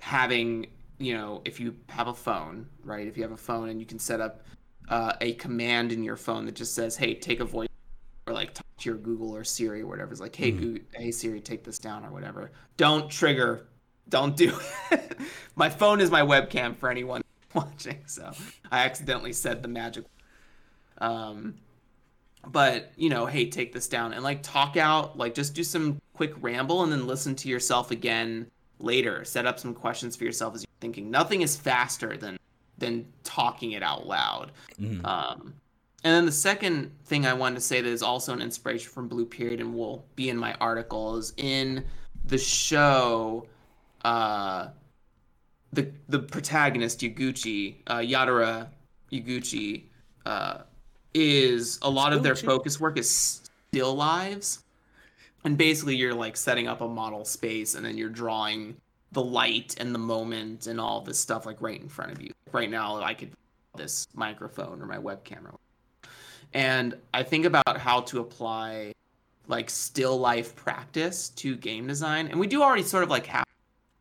Speaker 2: having you know if you have a phone, right? If you have a phone and you can set up uh, a command in your phone that just says, "Hey, take a voice," or like talk to your Google or Siri or whatever. It's like, "Hey,
Speaker 1: Mhm.
Speaker 2: Google, hey Siri, take this down" or whatever. Don't trigger. Don't do it. my phone is my webcam for anyone watching, so I accidentally said the magic. Um, but you know, hey, take this down and like talk out, like just do some quick ramble and then listen to yourself again later. Set up some questions for yourself as you're thinking. Nothing is faster than than talking it out loud.
Speaker 1: Mhm.
Speaker 2: Um, and then the second thing I wanted to say that is also an inspiration from Blue Period and will be in my article is in the show. Uh, the the protagonist Yaguchi, uh, Yatora Yaguchi, uh, is a lot of their focus work is still lives, and basically you're like setting up a model space and then you're drawing the light and the moment and all this stuff like right in front of you. Right now, I could this microphone or my webcam or and I think about how to apply like still life practice to game design. And we do already sort of like have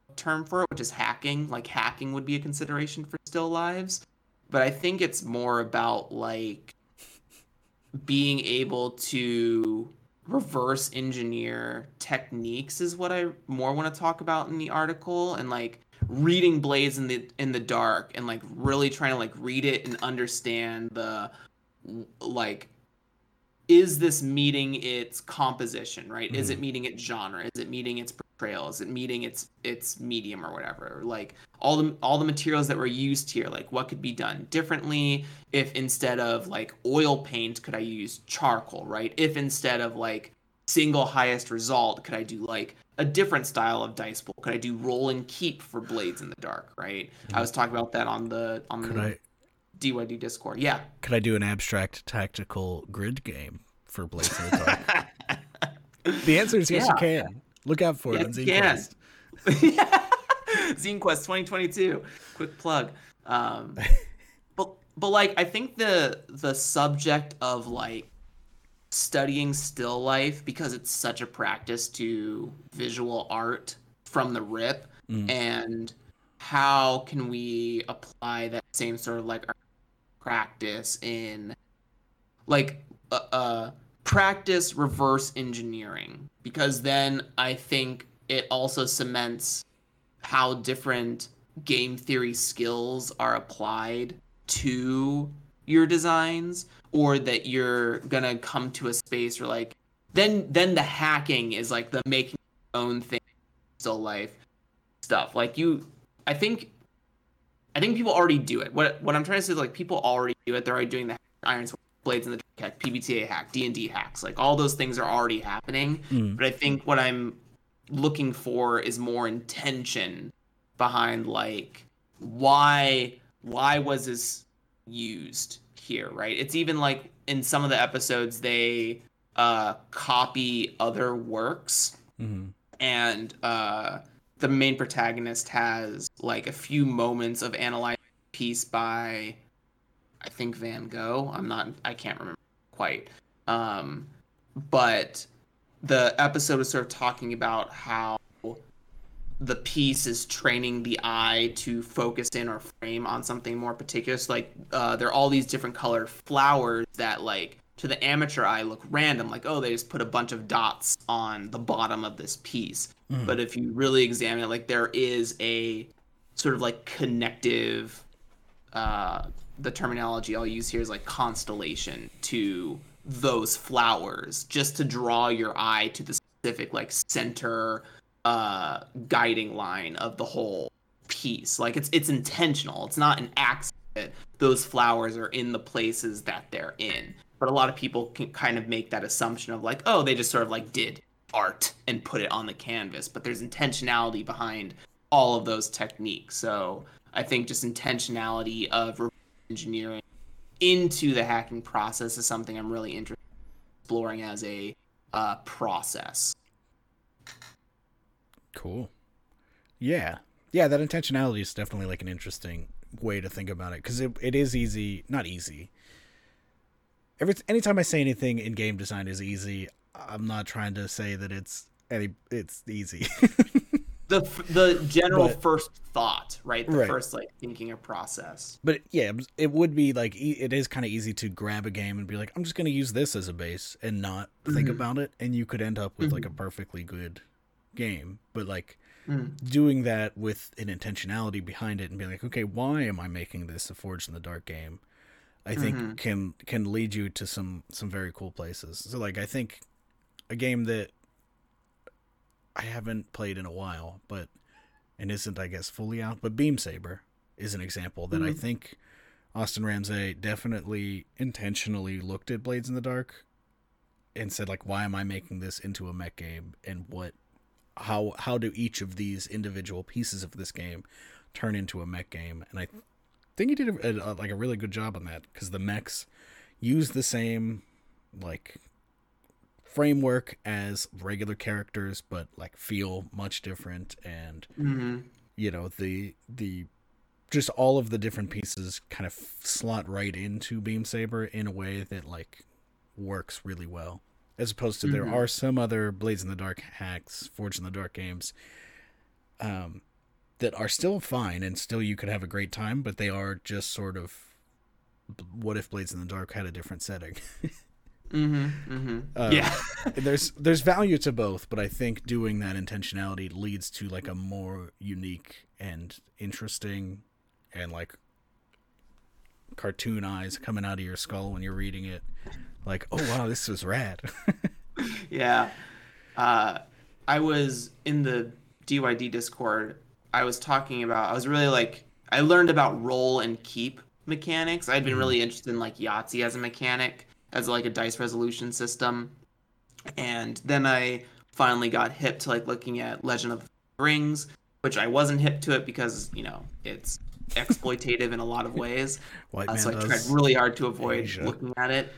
Speaker 2: a term for it, which is hacking. Like hacking would be a consideration for still lives. But I think it's more about like being able to reverse engineer techniques is what I more want to talk about in the article and like reading blades in the in the dark and like really trying to like read it and understand the like is this meeting its composition right? Is mm-hmm. it meeting its genre? Is it meeting its is it meeting its its medium or whatever like all the all the materials that were used here like what could be done differently if instead of like oil paint could i use charcoal right? If instead of like single highest result could i do like a different style of dice pool? Could i do roll and keep for blades in the dark right? I was talking about that on the on
Speaker 1: Could
Speaker 2: the
Speaker 1: I
Speaker 2: dyd discord. Yeah.
Speaker 1: Could I do an abstract tactical grid game for Blades in the Dark? the answer is yes, you can. Look out for it on
Speaker 2: Yes, you.
Speaker 1: ZQuest.
Speaker 2: yeah. Zine Quest 2022. Quick plug. Um, but but like I think the the subject of like studying still life because it's such a practice to visual art from the rip
Speaker 1: Mm.
Speaker 2: and how can we apply that same sort of like practice in like uh, uh practice reverse engineering because then i think it also cements how different game theory skills are applied to your designs or that you're gonna come to a space where like then then the hacking is like the making your own thing still life stuff. Like you i think i think people already do it. What what i'm trying to say is like people already do it. They're already doing the Ironsworn blades in the Dark hack pbta hack d&d hacks like all those things are already happening
Speaker 1: Mm.
Speaker 2: but i think what i'm looking for is more intention behind like why why was this used here, right? It's even like in some of the episodes they uh, copy other works,
Speaker 1: hmm
Speaker 2: and uh, the main protagonist has like a few moments of analyzing piece by, I think Van Gogh. I'm not, I can't remember quite. Um, but the episode was sort of talking about how the piece is training the eye to focus in or frame on something more particular. So like uh, there are all these different colored flowers that like to the amateur eye look random, like oh they just put a bunch of dots on the bottom of this piece.
Speaker 1: Mhm.
Speaker 2: But if you really examine it, like there is a sort of like connective uh, the terminology I'll use here is like constellation to those flowers, just to draw your eye to the specific like center uh, guiding line of the whole piece. Like it's it's intentional. It's not an accident. Those flowers are in the places that they're in. But a lot of people can kind of make that assumption of like, oh, they just sort of like did art and put it on the canvas. But there's intentionality behind all of those techniques. So I think just intentionality of engineering into the hacking process is something I'm really interested in exploring as a uh, process.
Speaker 1: Cool. Yeah. Yeah, that intentionality is definitely like an interesting way to think about it because it, it is easy, not easy. Every anytime I say anything in game design is easy, I'm not trying to say that it's any it's easy.
Speaker 2: The the general
Speaker 1: But-
Speaker 2: first thought, right? The
Speaker 1: Right.
Speaker 2: first like thinking of process.
Speaker 1: but yeah, it would be like it is kind of easy to grab a game and be like, I'm just going to use this as a base and not think
Speaker 2: Mhm.
Speaker 1: about it, and you could end up with like a perfectly good game. But like
Speaker 2: Mm.
Speaker 1: doing that with an intentionality behind it and being like, okay, why am I making this a Forged in the Dark game? I think
Speaker 2: Mhm.
Speaker 1: can can lead you to some some very cool places. So like I think a game that I haven't played in a while, but and isn't I guess fully out, but Beam Saber is an example that I
Speaker 2: Mhm.
Speaker 1: think Austin Ramsay definitely intentionally looked at Blades in the Dark and said like why am I making this into a mech game and what how how do each of these individual pieces of this game turn into a mech game and I think he did a, a, like a really good job on that because the mechs use the same like framework as regular characters but like feel much different and
Speaker 2: hmm
Speaker 1: you know the the just all of the different pieces kind of slot right into beam saber in a way that like works really well. As opposed to there
Speaker 2: Mhm.
Speaker 1: are some other blades in the dark hacks Forge in the dark games um that are still fine and still you could have a great time but they are just sort of what if blades in the dark had a different setting
Speaker 2: hmm hmm
Speaker 1: Uh,
Speaker 2: yeah.
Speaker 1: there's there's value to both, but I think doing that intentionality leads to like a more unique and interesting and like cartoon eyes coming out of your skull when you're reading it. Like, oh wow, this was rad.
Speaker 2: yeah. Uh, I was in the DYD Discord. I was talking about. I was really like. I learned about roll and keep mechanics. I'd been
Speaker 1: Mhm.
Speaker 2: really interested in like Yahtzee as a mechanic, as like a dice resolution system, and then I finally got hip to like looking at Legend of the Rings, which I wasn't hip to it because you know it's exploitative in a lot of ways. Uh, so I tried really hard to avoid
Speaker 1: Asia.
Speaker 2: looking at it,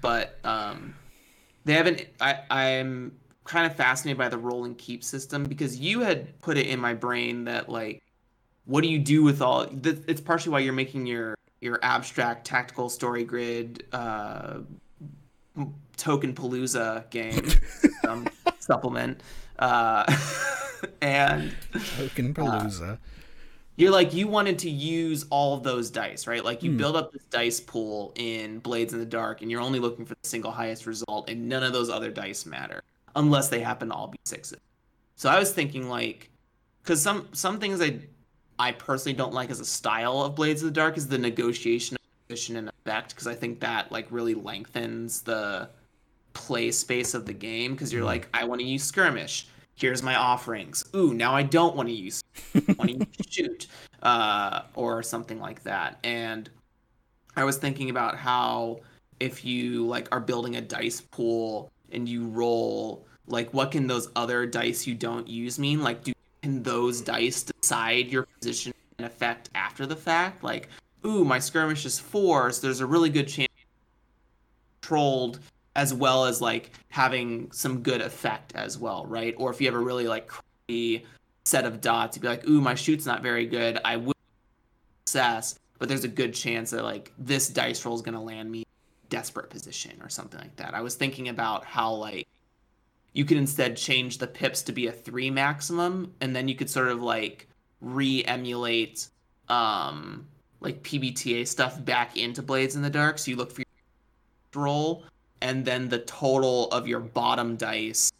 Speaker 2: but um, they haven't. I I'm kind of fascinated by the roll and keep system because you had put it in my brain that like, what do you do with all? th- It's partially why you're making your your abstract tactical story grid uh, token palooza game um, supplement, uh, and
Speaker 1: Token Palooza.
Speaker 2: you're like you wanted to use all of those dice right like you
Speaker 1: Hmm.
Speaker 2: build up this dice pool in blades in the dark and you're only looking for the single highest result and none of those other dice matter unless they happen to all be sixes so i was thinking like because some some things i i personally don't like as a style of blades of the dark is the negotiation of position and effect because i think that like really lengthens the play space of the game because you're
Speaker 1: Mhm.
Speaker 2: like i want to use skirmish. Here's my offerings. Ooh now i don't want to use want to shoot uh, or something like that. And i was thinking about how if you like are building a dice pool and you roll like what can those other dice you don't use mean? Like do can those dice decide your position and effect after the fact like ooh, my skirmish is four, so there's a really good chance controlled as well as like having some good effect as well, right? Or if you have a really like crappy set of dots, you'd be like, ooh, my shoot's not very good. I will success, but there's a good chance that like this dice roll is gonna land me desperate position or something like that. I was thinking about how like you could instead change the pips to be a three maximum, and then you could sort of like re-emulate um like PBTA stuff back into Blades in the Dark. So you look for your roll, and then the total of your bottom dice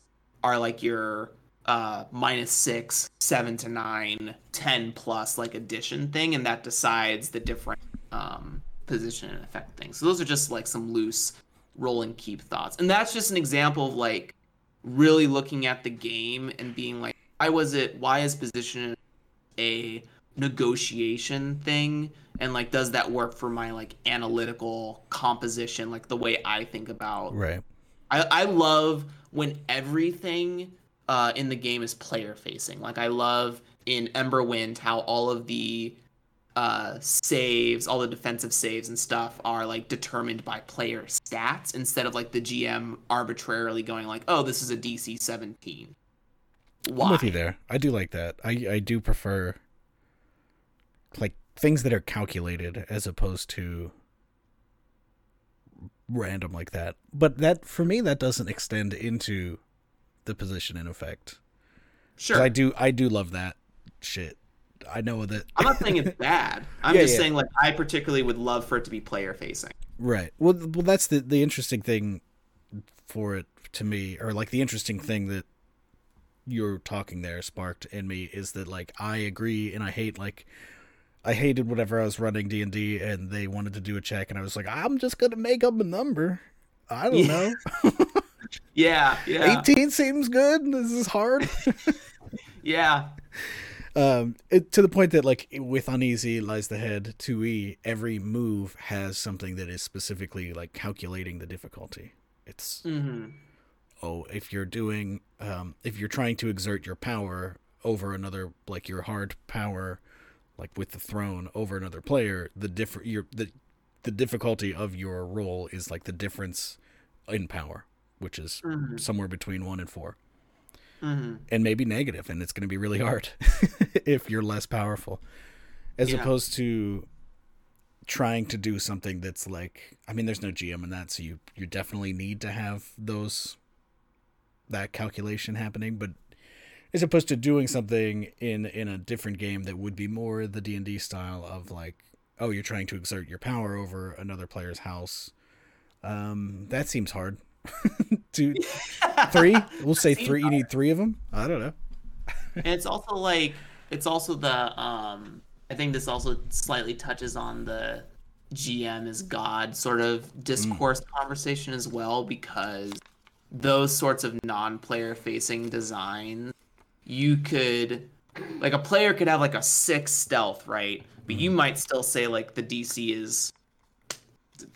Speaker 2: are like your uh minus six, seven to nine, ten plus like addition thing, and that decides the different um position and effect things. So those are just like some loose roll and keep thoughts. And that's just an example of like really looking at the game and being like, why was it why is position a negotiation thing and like does that work for my like analytical composition like the way i think about
Speaker 1: right.
Speaker 2: I, I love when everything uh, in the game is player facing. Like i love in emberwind how all of the uh, saves all the defensive saves and stuff are like determined by player stats instead of like the gm arbitrarily going like oh this is a dc 17
Speaker 1: Why? i'm with you there i do like that i i do prefer like things that are calculated as opposed to random like that. But that for me that doesn't extend into the position in effect.
Speaker 2: Sure.
Speaker 1: I do I do love that shit. I know that
Speaker 2: I'm not saying it's bad. I'm yeah, just yeah. saying like I particularly would love for it to be player facing.
Speaker 1: Right. Well well that's the the interesting thing for it to me or like the interesting thing that you're talking there sparked in me is that like I agree and I hate like I hated whenever I was running D and D and they wanted to do a check and I was like, I'm just gonna make up a number. I don't
Speaker 2: yeah. know. yeah, yeah.
Speaker 1: Eighteen seems good. This is hard.
Speaker 2: yeah.
Speaker 1: Um, it, to the point that like with uneasy lies the head two E, every move has something that is specifically like calculating the difficulty. It's
Speaker 2: mm-hmm.
Speaker 1: Oh, if you're doing um, if you're trying to exert your power over another like your hard power like with the throne over another player, the different your the the difficulty of your role is like the difference in power, which is mm-hmm. somewhere between one and 4
Speaker 2: mm-hmm.
Speaker 1: and maybe negative, and it's going to be really hard if you're less powerful, as yeah. opposed to trying to do something that's like I mean, there's no GM in that, so you you definitely need to have those that calculation happening, but as opposed to doing something in in a different game that would be more the D and D style of like, oh, you're trying to exert your power over another player's house. Um, that seems hard. Two, three. We'll say three. You need three of them. I don't know.
Speaker 2: and it's also like it's also the um. I think this also slightly touches on the GM is God sort of discourse mm. conversation as well because those sorts of non-player facing designs you could like a player could have like a six stealth, right? But you mm-hmm. might still say like the DC is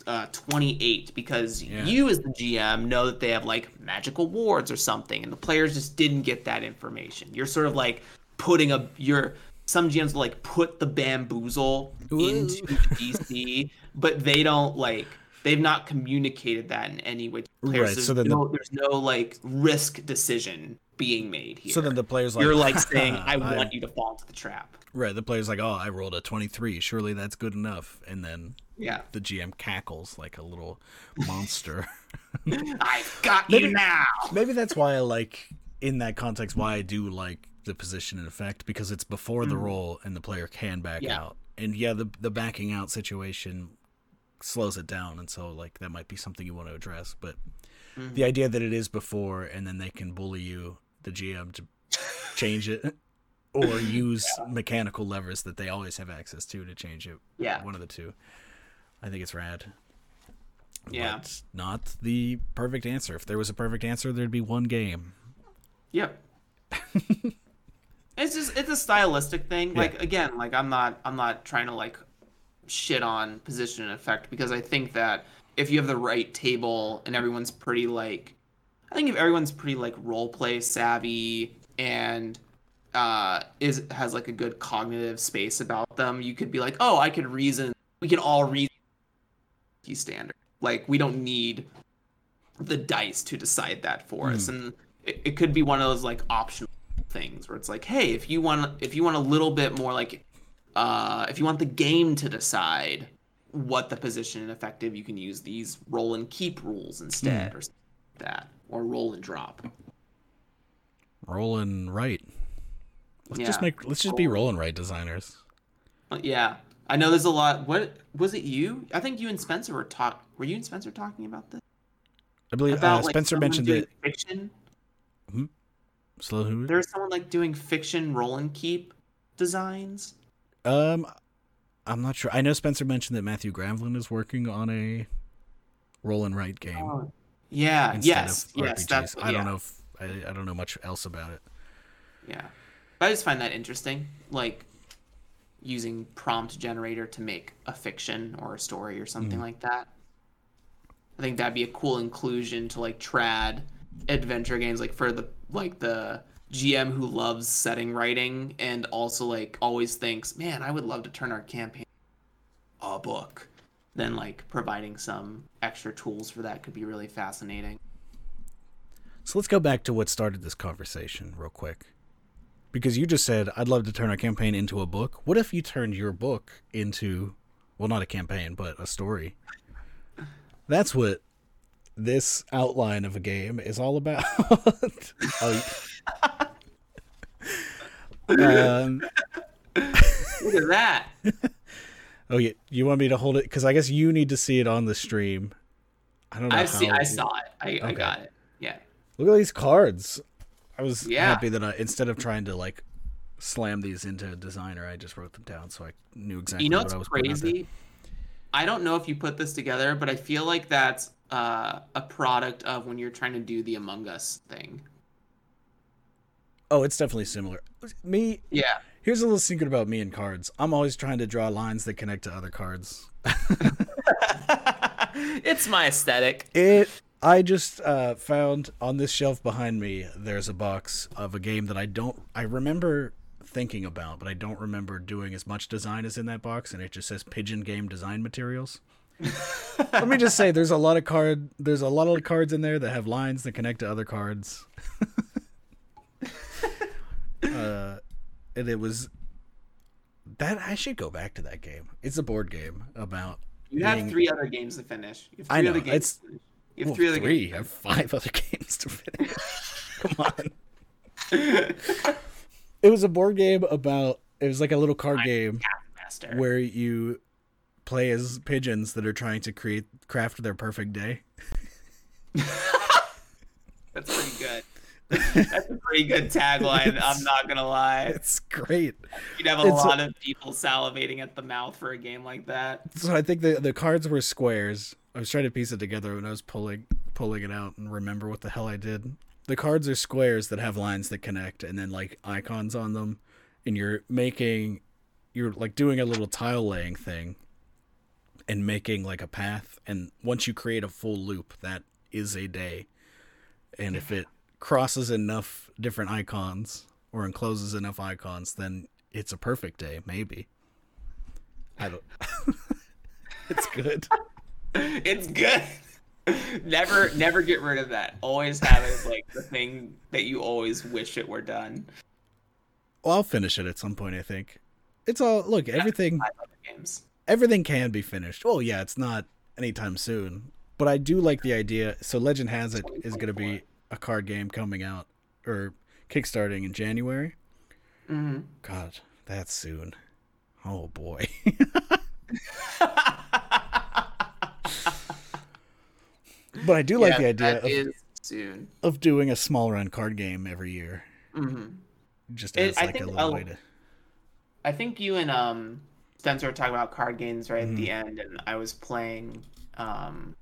Speaker 2: uh, 28 because yeah. you as the GM know that they have like magical wards or something and the players just didn't get that information. You're sort of like putting a you're some GMs will like put the bamboozle Ooh. into the DC, but they don't like they've not communicated that in any way. Players. Right. There's so then no, the... there's no like risk decision being made here.
Speaker 1: So then the player's like,
Speaker 2: you're like saying, I want you to fall into the trap.
Speaker 1: Right. The player's like, oh, I rolled a 23. Surely that's good enough. And then
Speaker 2: yeah,
Speaker 1: the GM cackles like a little monster.
Speaker 2: I've got maybe, you now.
Speaker 1: maybe that's why I like, in that context, why I do like the position in effect because it's before mm. the roll and the player can back yeah. out. And yeah, the the backing out situation slows it down, and so like that might be something you want to address. But mm-hmm. the idea that it is before and then they can bully you the GM to change it or use yeah. mechanical levers that they always have access to to change it.
Speaker 2: Yeah.
Speaker 1: One of the two. I think it's rad.
Speaker 2: Yeah.
Speaker 1: But not the perfect answer. If there was a perfect answer, there'd be one game.
Speaker 2: Yep. it's just it's a stylistic thing. Yeah. Like again, like I'm not I'm not trying to like shit on position and effect because I think that if you have the right table and everyone's pretty like I think if everyone's pretty like role play savvy and uh, is has like a good cognitive space about them, you could be like, oh, I could reason we can all read the standard. Like we don't need the dice to decide that for us, and it, it could be one of those like optional things where it's like, hey, if you want if you want a little bit more like, uh, if you want the game to decide what the position and effective, you can use these roll and keep rules instead, or like that, or roll and drop.
Speaker 1: Roll and right. Let's just make let's just be roll and right designers.
Speaker 2: Uh, Yeah, I know there's a lot. What was it? You? I think you and Spencer were talk. Were you and Spencer talking about this?
Speaker 1: I believe
Speaker 2: About
Speaker 1: uh, Spencer mentioned that
Speaker 2: fiction.
Speaker 1: slow who
Speaker 2: There's someone like doing fiction roll and keep designs.
Speaker 1: Um, I'm not sure. I know Spencer mentioned that Matthew Gravlin is working on a roll and write game
Speaker 2: Yeah. yes. Yes. That's.
Speaker 1: I don't know if I, I don't know much else about it.
Speaker 2: Yeah. But I just find that interesting, like using prompt generator to make a fiction or a story or something like that. I think that'd be a cool inclusion to like trad adventure games, like for the like the GM who loves setting writing and also like always thinks, man, I would love to turn our campaign a book. Then like providing some extra tools for that could be really fascinating.
Speaker 1: So let's go back to what started this conversation real quick. Because you just said I'd love to turn our campaign into a book. What if you turned your book into well not a campaign, but a story? That's what this outline of a game is all about. Um,
Speaker 2: Look at that.
Speaker 1: oh, yeah, you want me to hold it? Because I guess you need to see it on the stream. I don't know.
Speaker 2: I see I saw it. I, I got it. Yeah.
Speaker 1: Look at these cards. I was
Speaker 2: Yeah.
Speaker 1: happy that I instead of trying to like slam these into a designer, I just wrote them down so I knew exactly
Speaker 2: You know
Speaker 1: what
Speaker 2: what's
Speaker 1: I was putting
Speaker 2: crazy? I don't know if you put this together, but I feel like that's uh, a product of when you're trying to do the Among Us thing.
Speaker 1: Oh, it's definitely similar. Me,
Speaker 2: Yeah.
Speaker 1: here's a little secret about me and cards. I'm always trying to draw lines that connect to other cards.
Speaker 2: it's my aesthetic.
Speaker 1: It. I just uh, found on this shelf behind me. There's a box of a game that I don't. I remember thinking about, but I don't remember doing as much design as in that box, and it just says Pigeon Game Design Materials. Let me just say, there's a lot of card. There's a lot of cards in there that have lines that connect to other cards. uh, and it was that I should go back to that game. It's a board game about.
Speaker 2: You have three other games to finish. You have
Speaker 1: I know,
Speaker 2: other games.
Speaker 1: it's-
Speaker 2: You have
Speaker 1: well,
Speaker 2: three other
Speaker 1: three. I have five other games to finish. Come on. It was a board game about. It was like a little card game where you play as pigeons that are trying to create craft their perfect day.
Speaker 2: That's pretty. That's a pretty good tagline. I'm not gonna lie.
Speaker 1: It's great.
Speaker 2: You'd have a
Speaker 1: it's
Speaker 2: lot of people salivating at the mouth for a game like that.
Speaker 1: So I think the the cards were squares. I was trying to piece it together when I was pulling pulling it out and remember what the hell I did. The cards are squares that have lines that connect and then like icons on them and you're making you're like doing a little tile laying thing and making like a path and once you create a full loop that is a day. And if it crosses enough different icons or encloses enough icons then it's a perfect day maybe. I don't It's good.
Speaker 2: It's good. never never get rid of that. Always have it as like the thing that you always wish it were done.
Speaker 1: Well, I'll finish it at some point. I think it's all look. Everything,
Speaker 2: the games.
Speaker 1: everything can be finished. Oh yeah, it's not anytime soon, but I do like the idea. So Legend has it is going to be a card game coming out or kickstarting in January.
Speaker 2: hmm
Speaker 1: God, that's soon. Oh boy. but I do like the idea of,
Speaker 2: soon.
Speaker 1: of doing a small run card game every year,
Speaker 2: hmm
Speaker 1: just
Speaker 2: It-
Speaker 1: as
Speaker 2: I
Speaker 1: like a little
Speaker 2: I'll-
Speaker 1: way to.
Speaker 2: I think you and um Spencer were talking about card games right at the
Speaker 1: Mm-hmm.
Speaker 2: end, and I was playing. Um,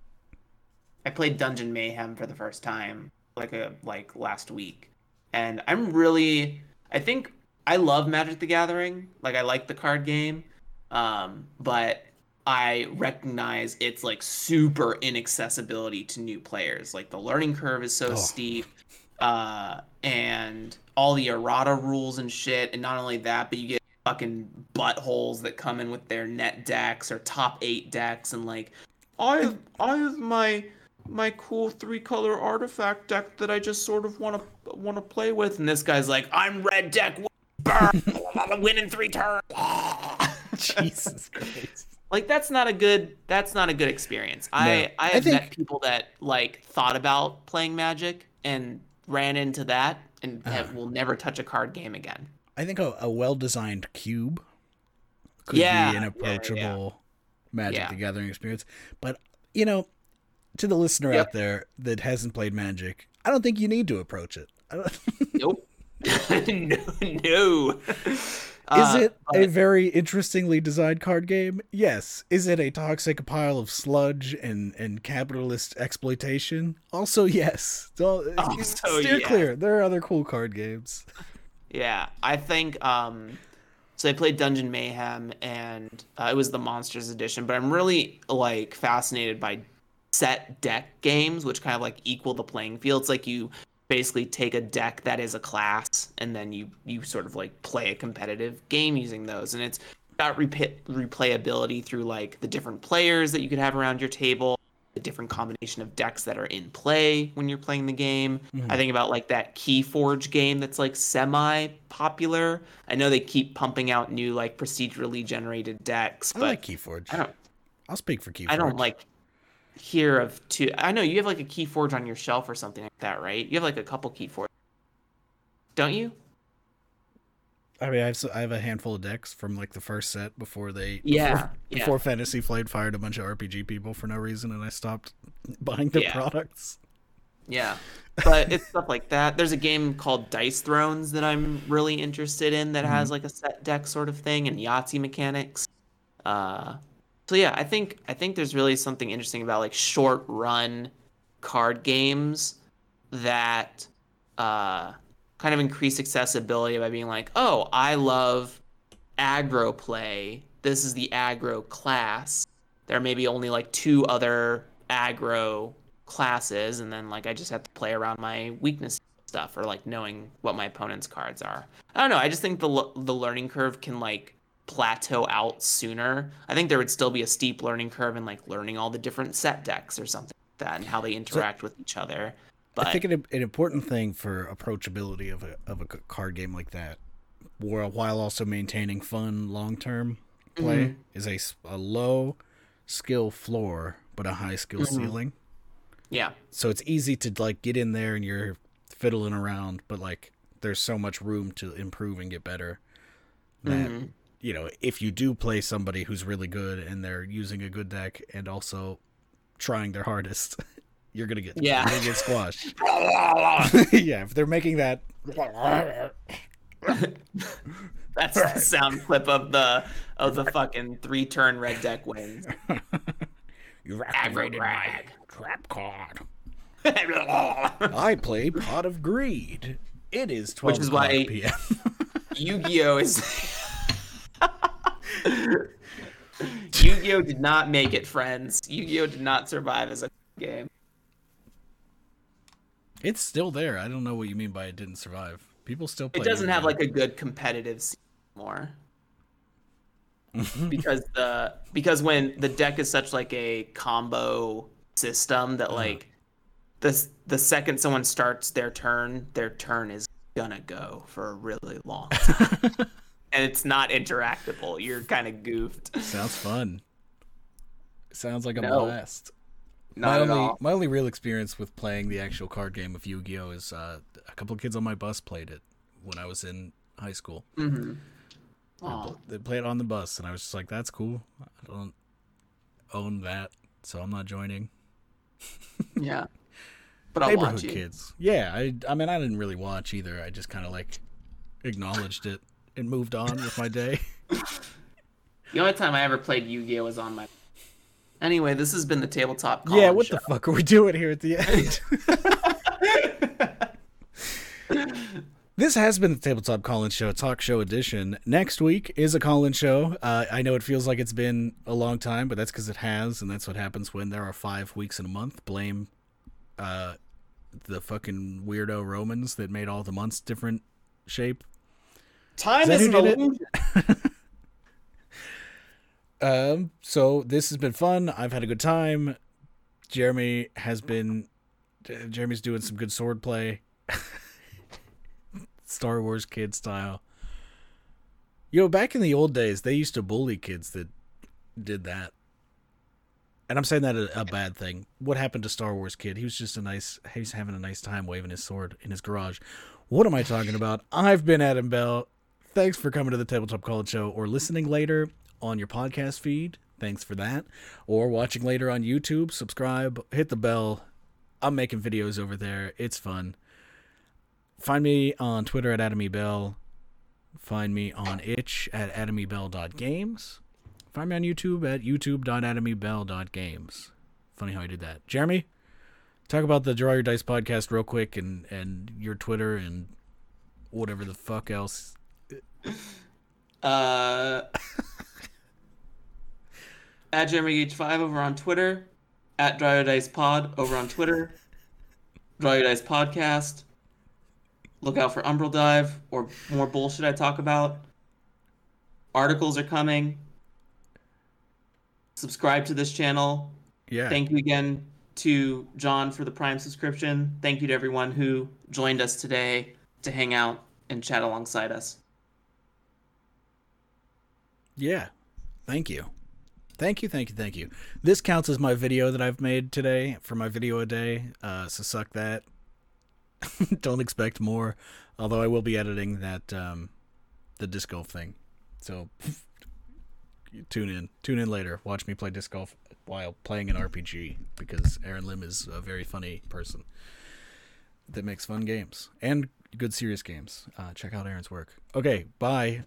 Speaker 2: I played Dungeon Mayhem for the first time, like a like last week, and I'm really. I think I love Magic the Gathering. Like I like the card game, um, but I recognize its like super inaccessibility to new players. Like the learning curve is so
Speaker 1: Oh.
Speaker 2: steep, uh, and all the errata rules and shit. And not only that, but you get fucking buttholes that come in with their net decks or top eight decks and like I have I have my my cool three color artifact deck that I just sort of want to want to play with and this guy's like I'm red deck burn I'm winning three turns
Speaker 1: Jesus Christ.
Speaker 2: like that's not a good that's not a good experience
Speaker 1: No.
Speaker 2: i i
Speaker 1: I
Speaker 2: have
Speaker 1: think-
Speaker 2: met people that like thought about playing magic and ran into that and have, will never touch a card game again
Speaker 1: I think a, a well designed cube could
Speaker 2: Yeah,
Speaker 1: be an
Speaker 2: yeah, yeah.
Speaker 1: approachable Magic
Speaker 2: Yeah.
Speaker 1: the Gathering experience. But, you know, to the listener
Speaker 2: Yep.
Speaker 1: out there that hasn't played Magic, I don't think you need to approach it. I don't,
Speaker 2: nope no no
Speaker 1: Is
Speaker 2: Uh,
Speaker 1: it a
Speaker 2: but-
Speaker 1: very interestingly designed card game? Yes. Is it a toxic pile of sludge and, and capitalist exploitation? Also, yes. So,
Speaker 2: Also,
Speaker 1: steer
Speaker 2: yes.
Speaker 1: clear. There are other cool card games.
Speaker 2: Yeah, I think um so I played Dungeon Mayhem and uh, it was the Monsters edition, but I'm really like fascinated by set deck games which kind of like equal the playing field. It's like you basically take a deck that is a class and then you you sort of like play a competitive game using those and it's got replayability through like the different players that you could have around your table the different combination of decks that are in play when you're playing the game. Mm-hmm. I think about like that Keyforge game that's like semi popular. I know they keep pumping out new like procedurally generated decks,
Speaker 1: I
Speaker 2: but
Speaker 1: like Keyforge.
Speaker 2: I don't
Speaker 1: I'll speak for Keyforge.
Speaker 2: I don't like hear of two I know you have like a Keyforge on your shelf or something like that, right? You have like a couple Keyforge. Don't you?
Speaker 1: I mean, I have, I have a handful of decks from like the first set before they
Speaker 2: Yeah,
Speaker 1: before,
Speaker 2: yeah.
Speaker 1: before Fantasy Flight fired a bunch of RPG people for no reason, and I stopped buying their
Speaker 2: Yeah.
Speaker 1: products.
Speaker 2: Yeah. But it's stuff like that. There's a game called Dice Thrones that I'm really interested in that has like a set deck sort of thing and Yahtzee mechanics. Uh so yeah, I think I think there's really something interesting about like short run card games that uh kind of increase accessibility by being like, "Oh, I love aggro play. This is the aggro class. There may be only like two other aggro classes, and then like I just have to play around my weakness stuff or like knowing what my opponent's cards are. I don't know. I just think the the learning curve can like plateau out sooner. I think there would still be a steep learning curve in like learning all the different set decks or something like that and how they interact with each other. But
Speaker 1: I think an, an important thing for approachability of a of a card game like that, while also maintaining fun long term play,
Speaker 2: Mm-hmm.
Speaker 1: is a, a low skill floor but a high skill
Speaker 2: Mm-hmm.
Speaker 1: ceiling.
Speaker 2: yeah,
Speaker 1: So it's easy to like get in there and you're fiddling around, but like there's so much room to improve and get better that
Speaker 2: Mm-hmm.
Speaker 1: You know if you do play somebody who's really good and they're using a good deck and also trying their hardest. You're gonna get
Speaker 2: Yeah.
Speaker 1: you're gonna get squashed. yeah, if they're making that
Speaker 2: that's the sound clip of the of the fucking three turn red deck wins.
Speaker 1: you
Speaker 2: activated my
Speaker 1: trap card. I play Pot of Greed. It is twelve Which
Speaker 2: is why-
Speaker 1: Yu-Gi-Oh
Speaker 2: is. Yu-Gi-Oh did not make it, friends. Yu-Gi-Oh did not survive as a game.
Speaker 1: it's still there. I don't know what you mean by it didn't survive. People still play.
Speaker 2: It doesn't have
Speaker 1: Yu-Gi-Oh.
Speaker 2: like a good competitive scene anymore. because the because when the deck is such like a combo system that uh-huh. like the the second someone starts their turn, their turn is gonna go for a really long time. and it's not interactable. You're kind of goofed.
Speaker 1: Sounds fun. Sounds like a
Speaker 2: No.
Speaker 1: blast.
Speaker 2: Not
Speaker 1: my
Speaker 2: at
Speaker 1: only
Speaker 2: all.
Speaker 1: my only real experience with playing the actual card game of Yu-Gi-Oh is uh, a couple of kids on my bus played it when I was in high school.
Speaker 2: Mm-hmm.
Speaker 1: They They played it on the bus, and I was just like, "That's cool. I don't own that, so I'm not joining."
Speaker 2: Yeah. But I'll
Speaker 1: Neighborhood
Speaker 2: watch you.
Speaker 1: kids. Yeah, I I mean I didn't really watch either. I just kind of like acknowledged it and moved on with my day.
Speaker 2: The only time I ever played Yu-Gi-Oh was on my. Anyway, this has been the tabletop.
Speaker 1: yeah, what
Speaker 2: show.
Speaker 1: the fuck are we doing here at the end? This has been the Tabletop Call-In Show, talk show edition. Next week is a call-in show. Uh, I know it feels like it's been a long time, but that's because it has, and that's what happens when there are five weeks in a month. Blame uh, the fucking weirdo Romans that made all the months different shape.
Speaker 2: Time is,
Speaker 1: who
Speaker 2: an illusion.
Speaker 1: Um, so this has been fun. I've had a good time. Jeremy has been. Jeremy's doing some good sword play. Star Wars kid style. You know, back in the old days, they used to bully kids that did that. And I'm saying that a, a bad thing. What happened to Star Wars kid? He was just a nice. He's having a nice time waving his sword in his garage. What am I talking about? I've been Adam Bell. Thanks for coming to the Tabletop College Show or listening later on your podcast feed. Thanks for that. Or watching later on YouTube. Subscribe, hit the bell. I'm making videos over there. It's fun. Find me on Twitter at Atomy Bell. Find me on itch at atomybell.games. Find me on YouTube at youtube.atomybell.games. Funny how I did that. Jeremy, talk about the Draw Your Dice podcast real quick and, and your Twitter and whatever the fuck else.
Speaker 2: Uh, at Jeremy H5 over on Twitter, at Draw Your Dice Pod over on Twitter, Draw Your Dice Podcast. Look out for Umbral Dive or more bullshit I talk about. Articles are coming. Subscribe to this channel.
Speaker 1: Yeah.
Speaker 2: Thank you again to John for the Prime subscription. Thank you to everyone who joined us today to hang out and chat alongside us.
Speaker 1: Yeah. Thank you. Thank you, thank you, thank you. This counts as my video that I've made today for my video a day. Uh, so suck that. Don't expect more. Although I will be editing that um, the disc golf thing. So tune in. Tune in later. Watch me play disc golf while playing an RPG because Aaron Lim is a very funny person that makes fun games and good serious games. Uh, check out Aaron's work. Okay, bye.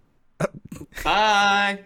Speaker 2: Bye.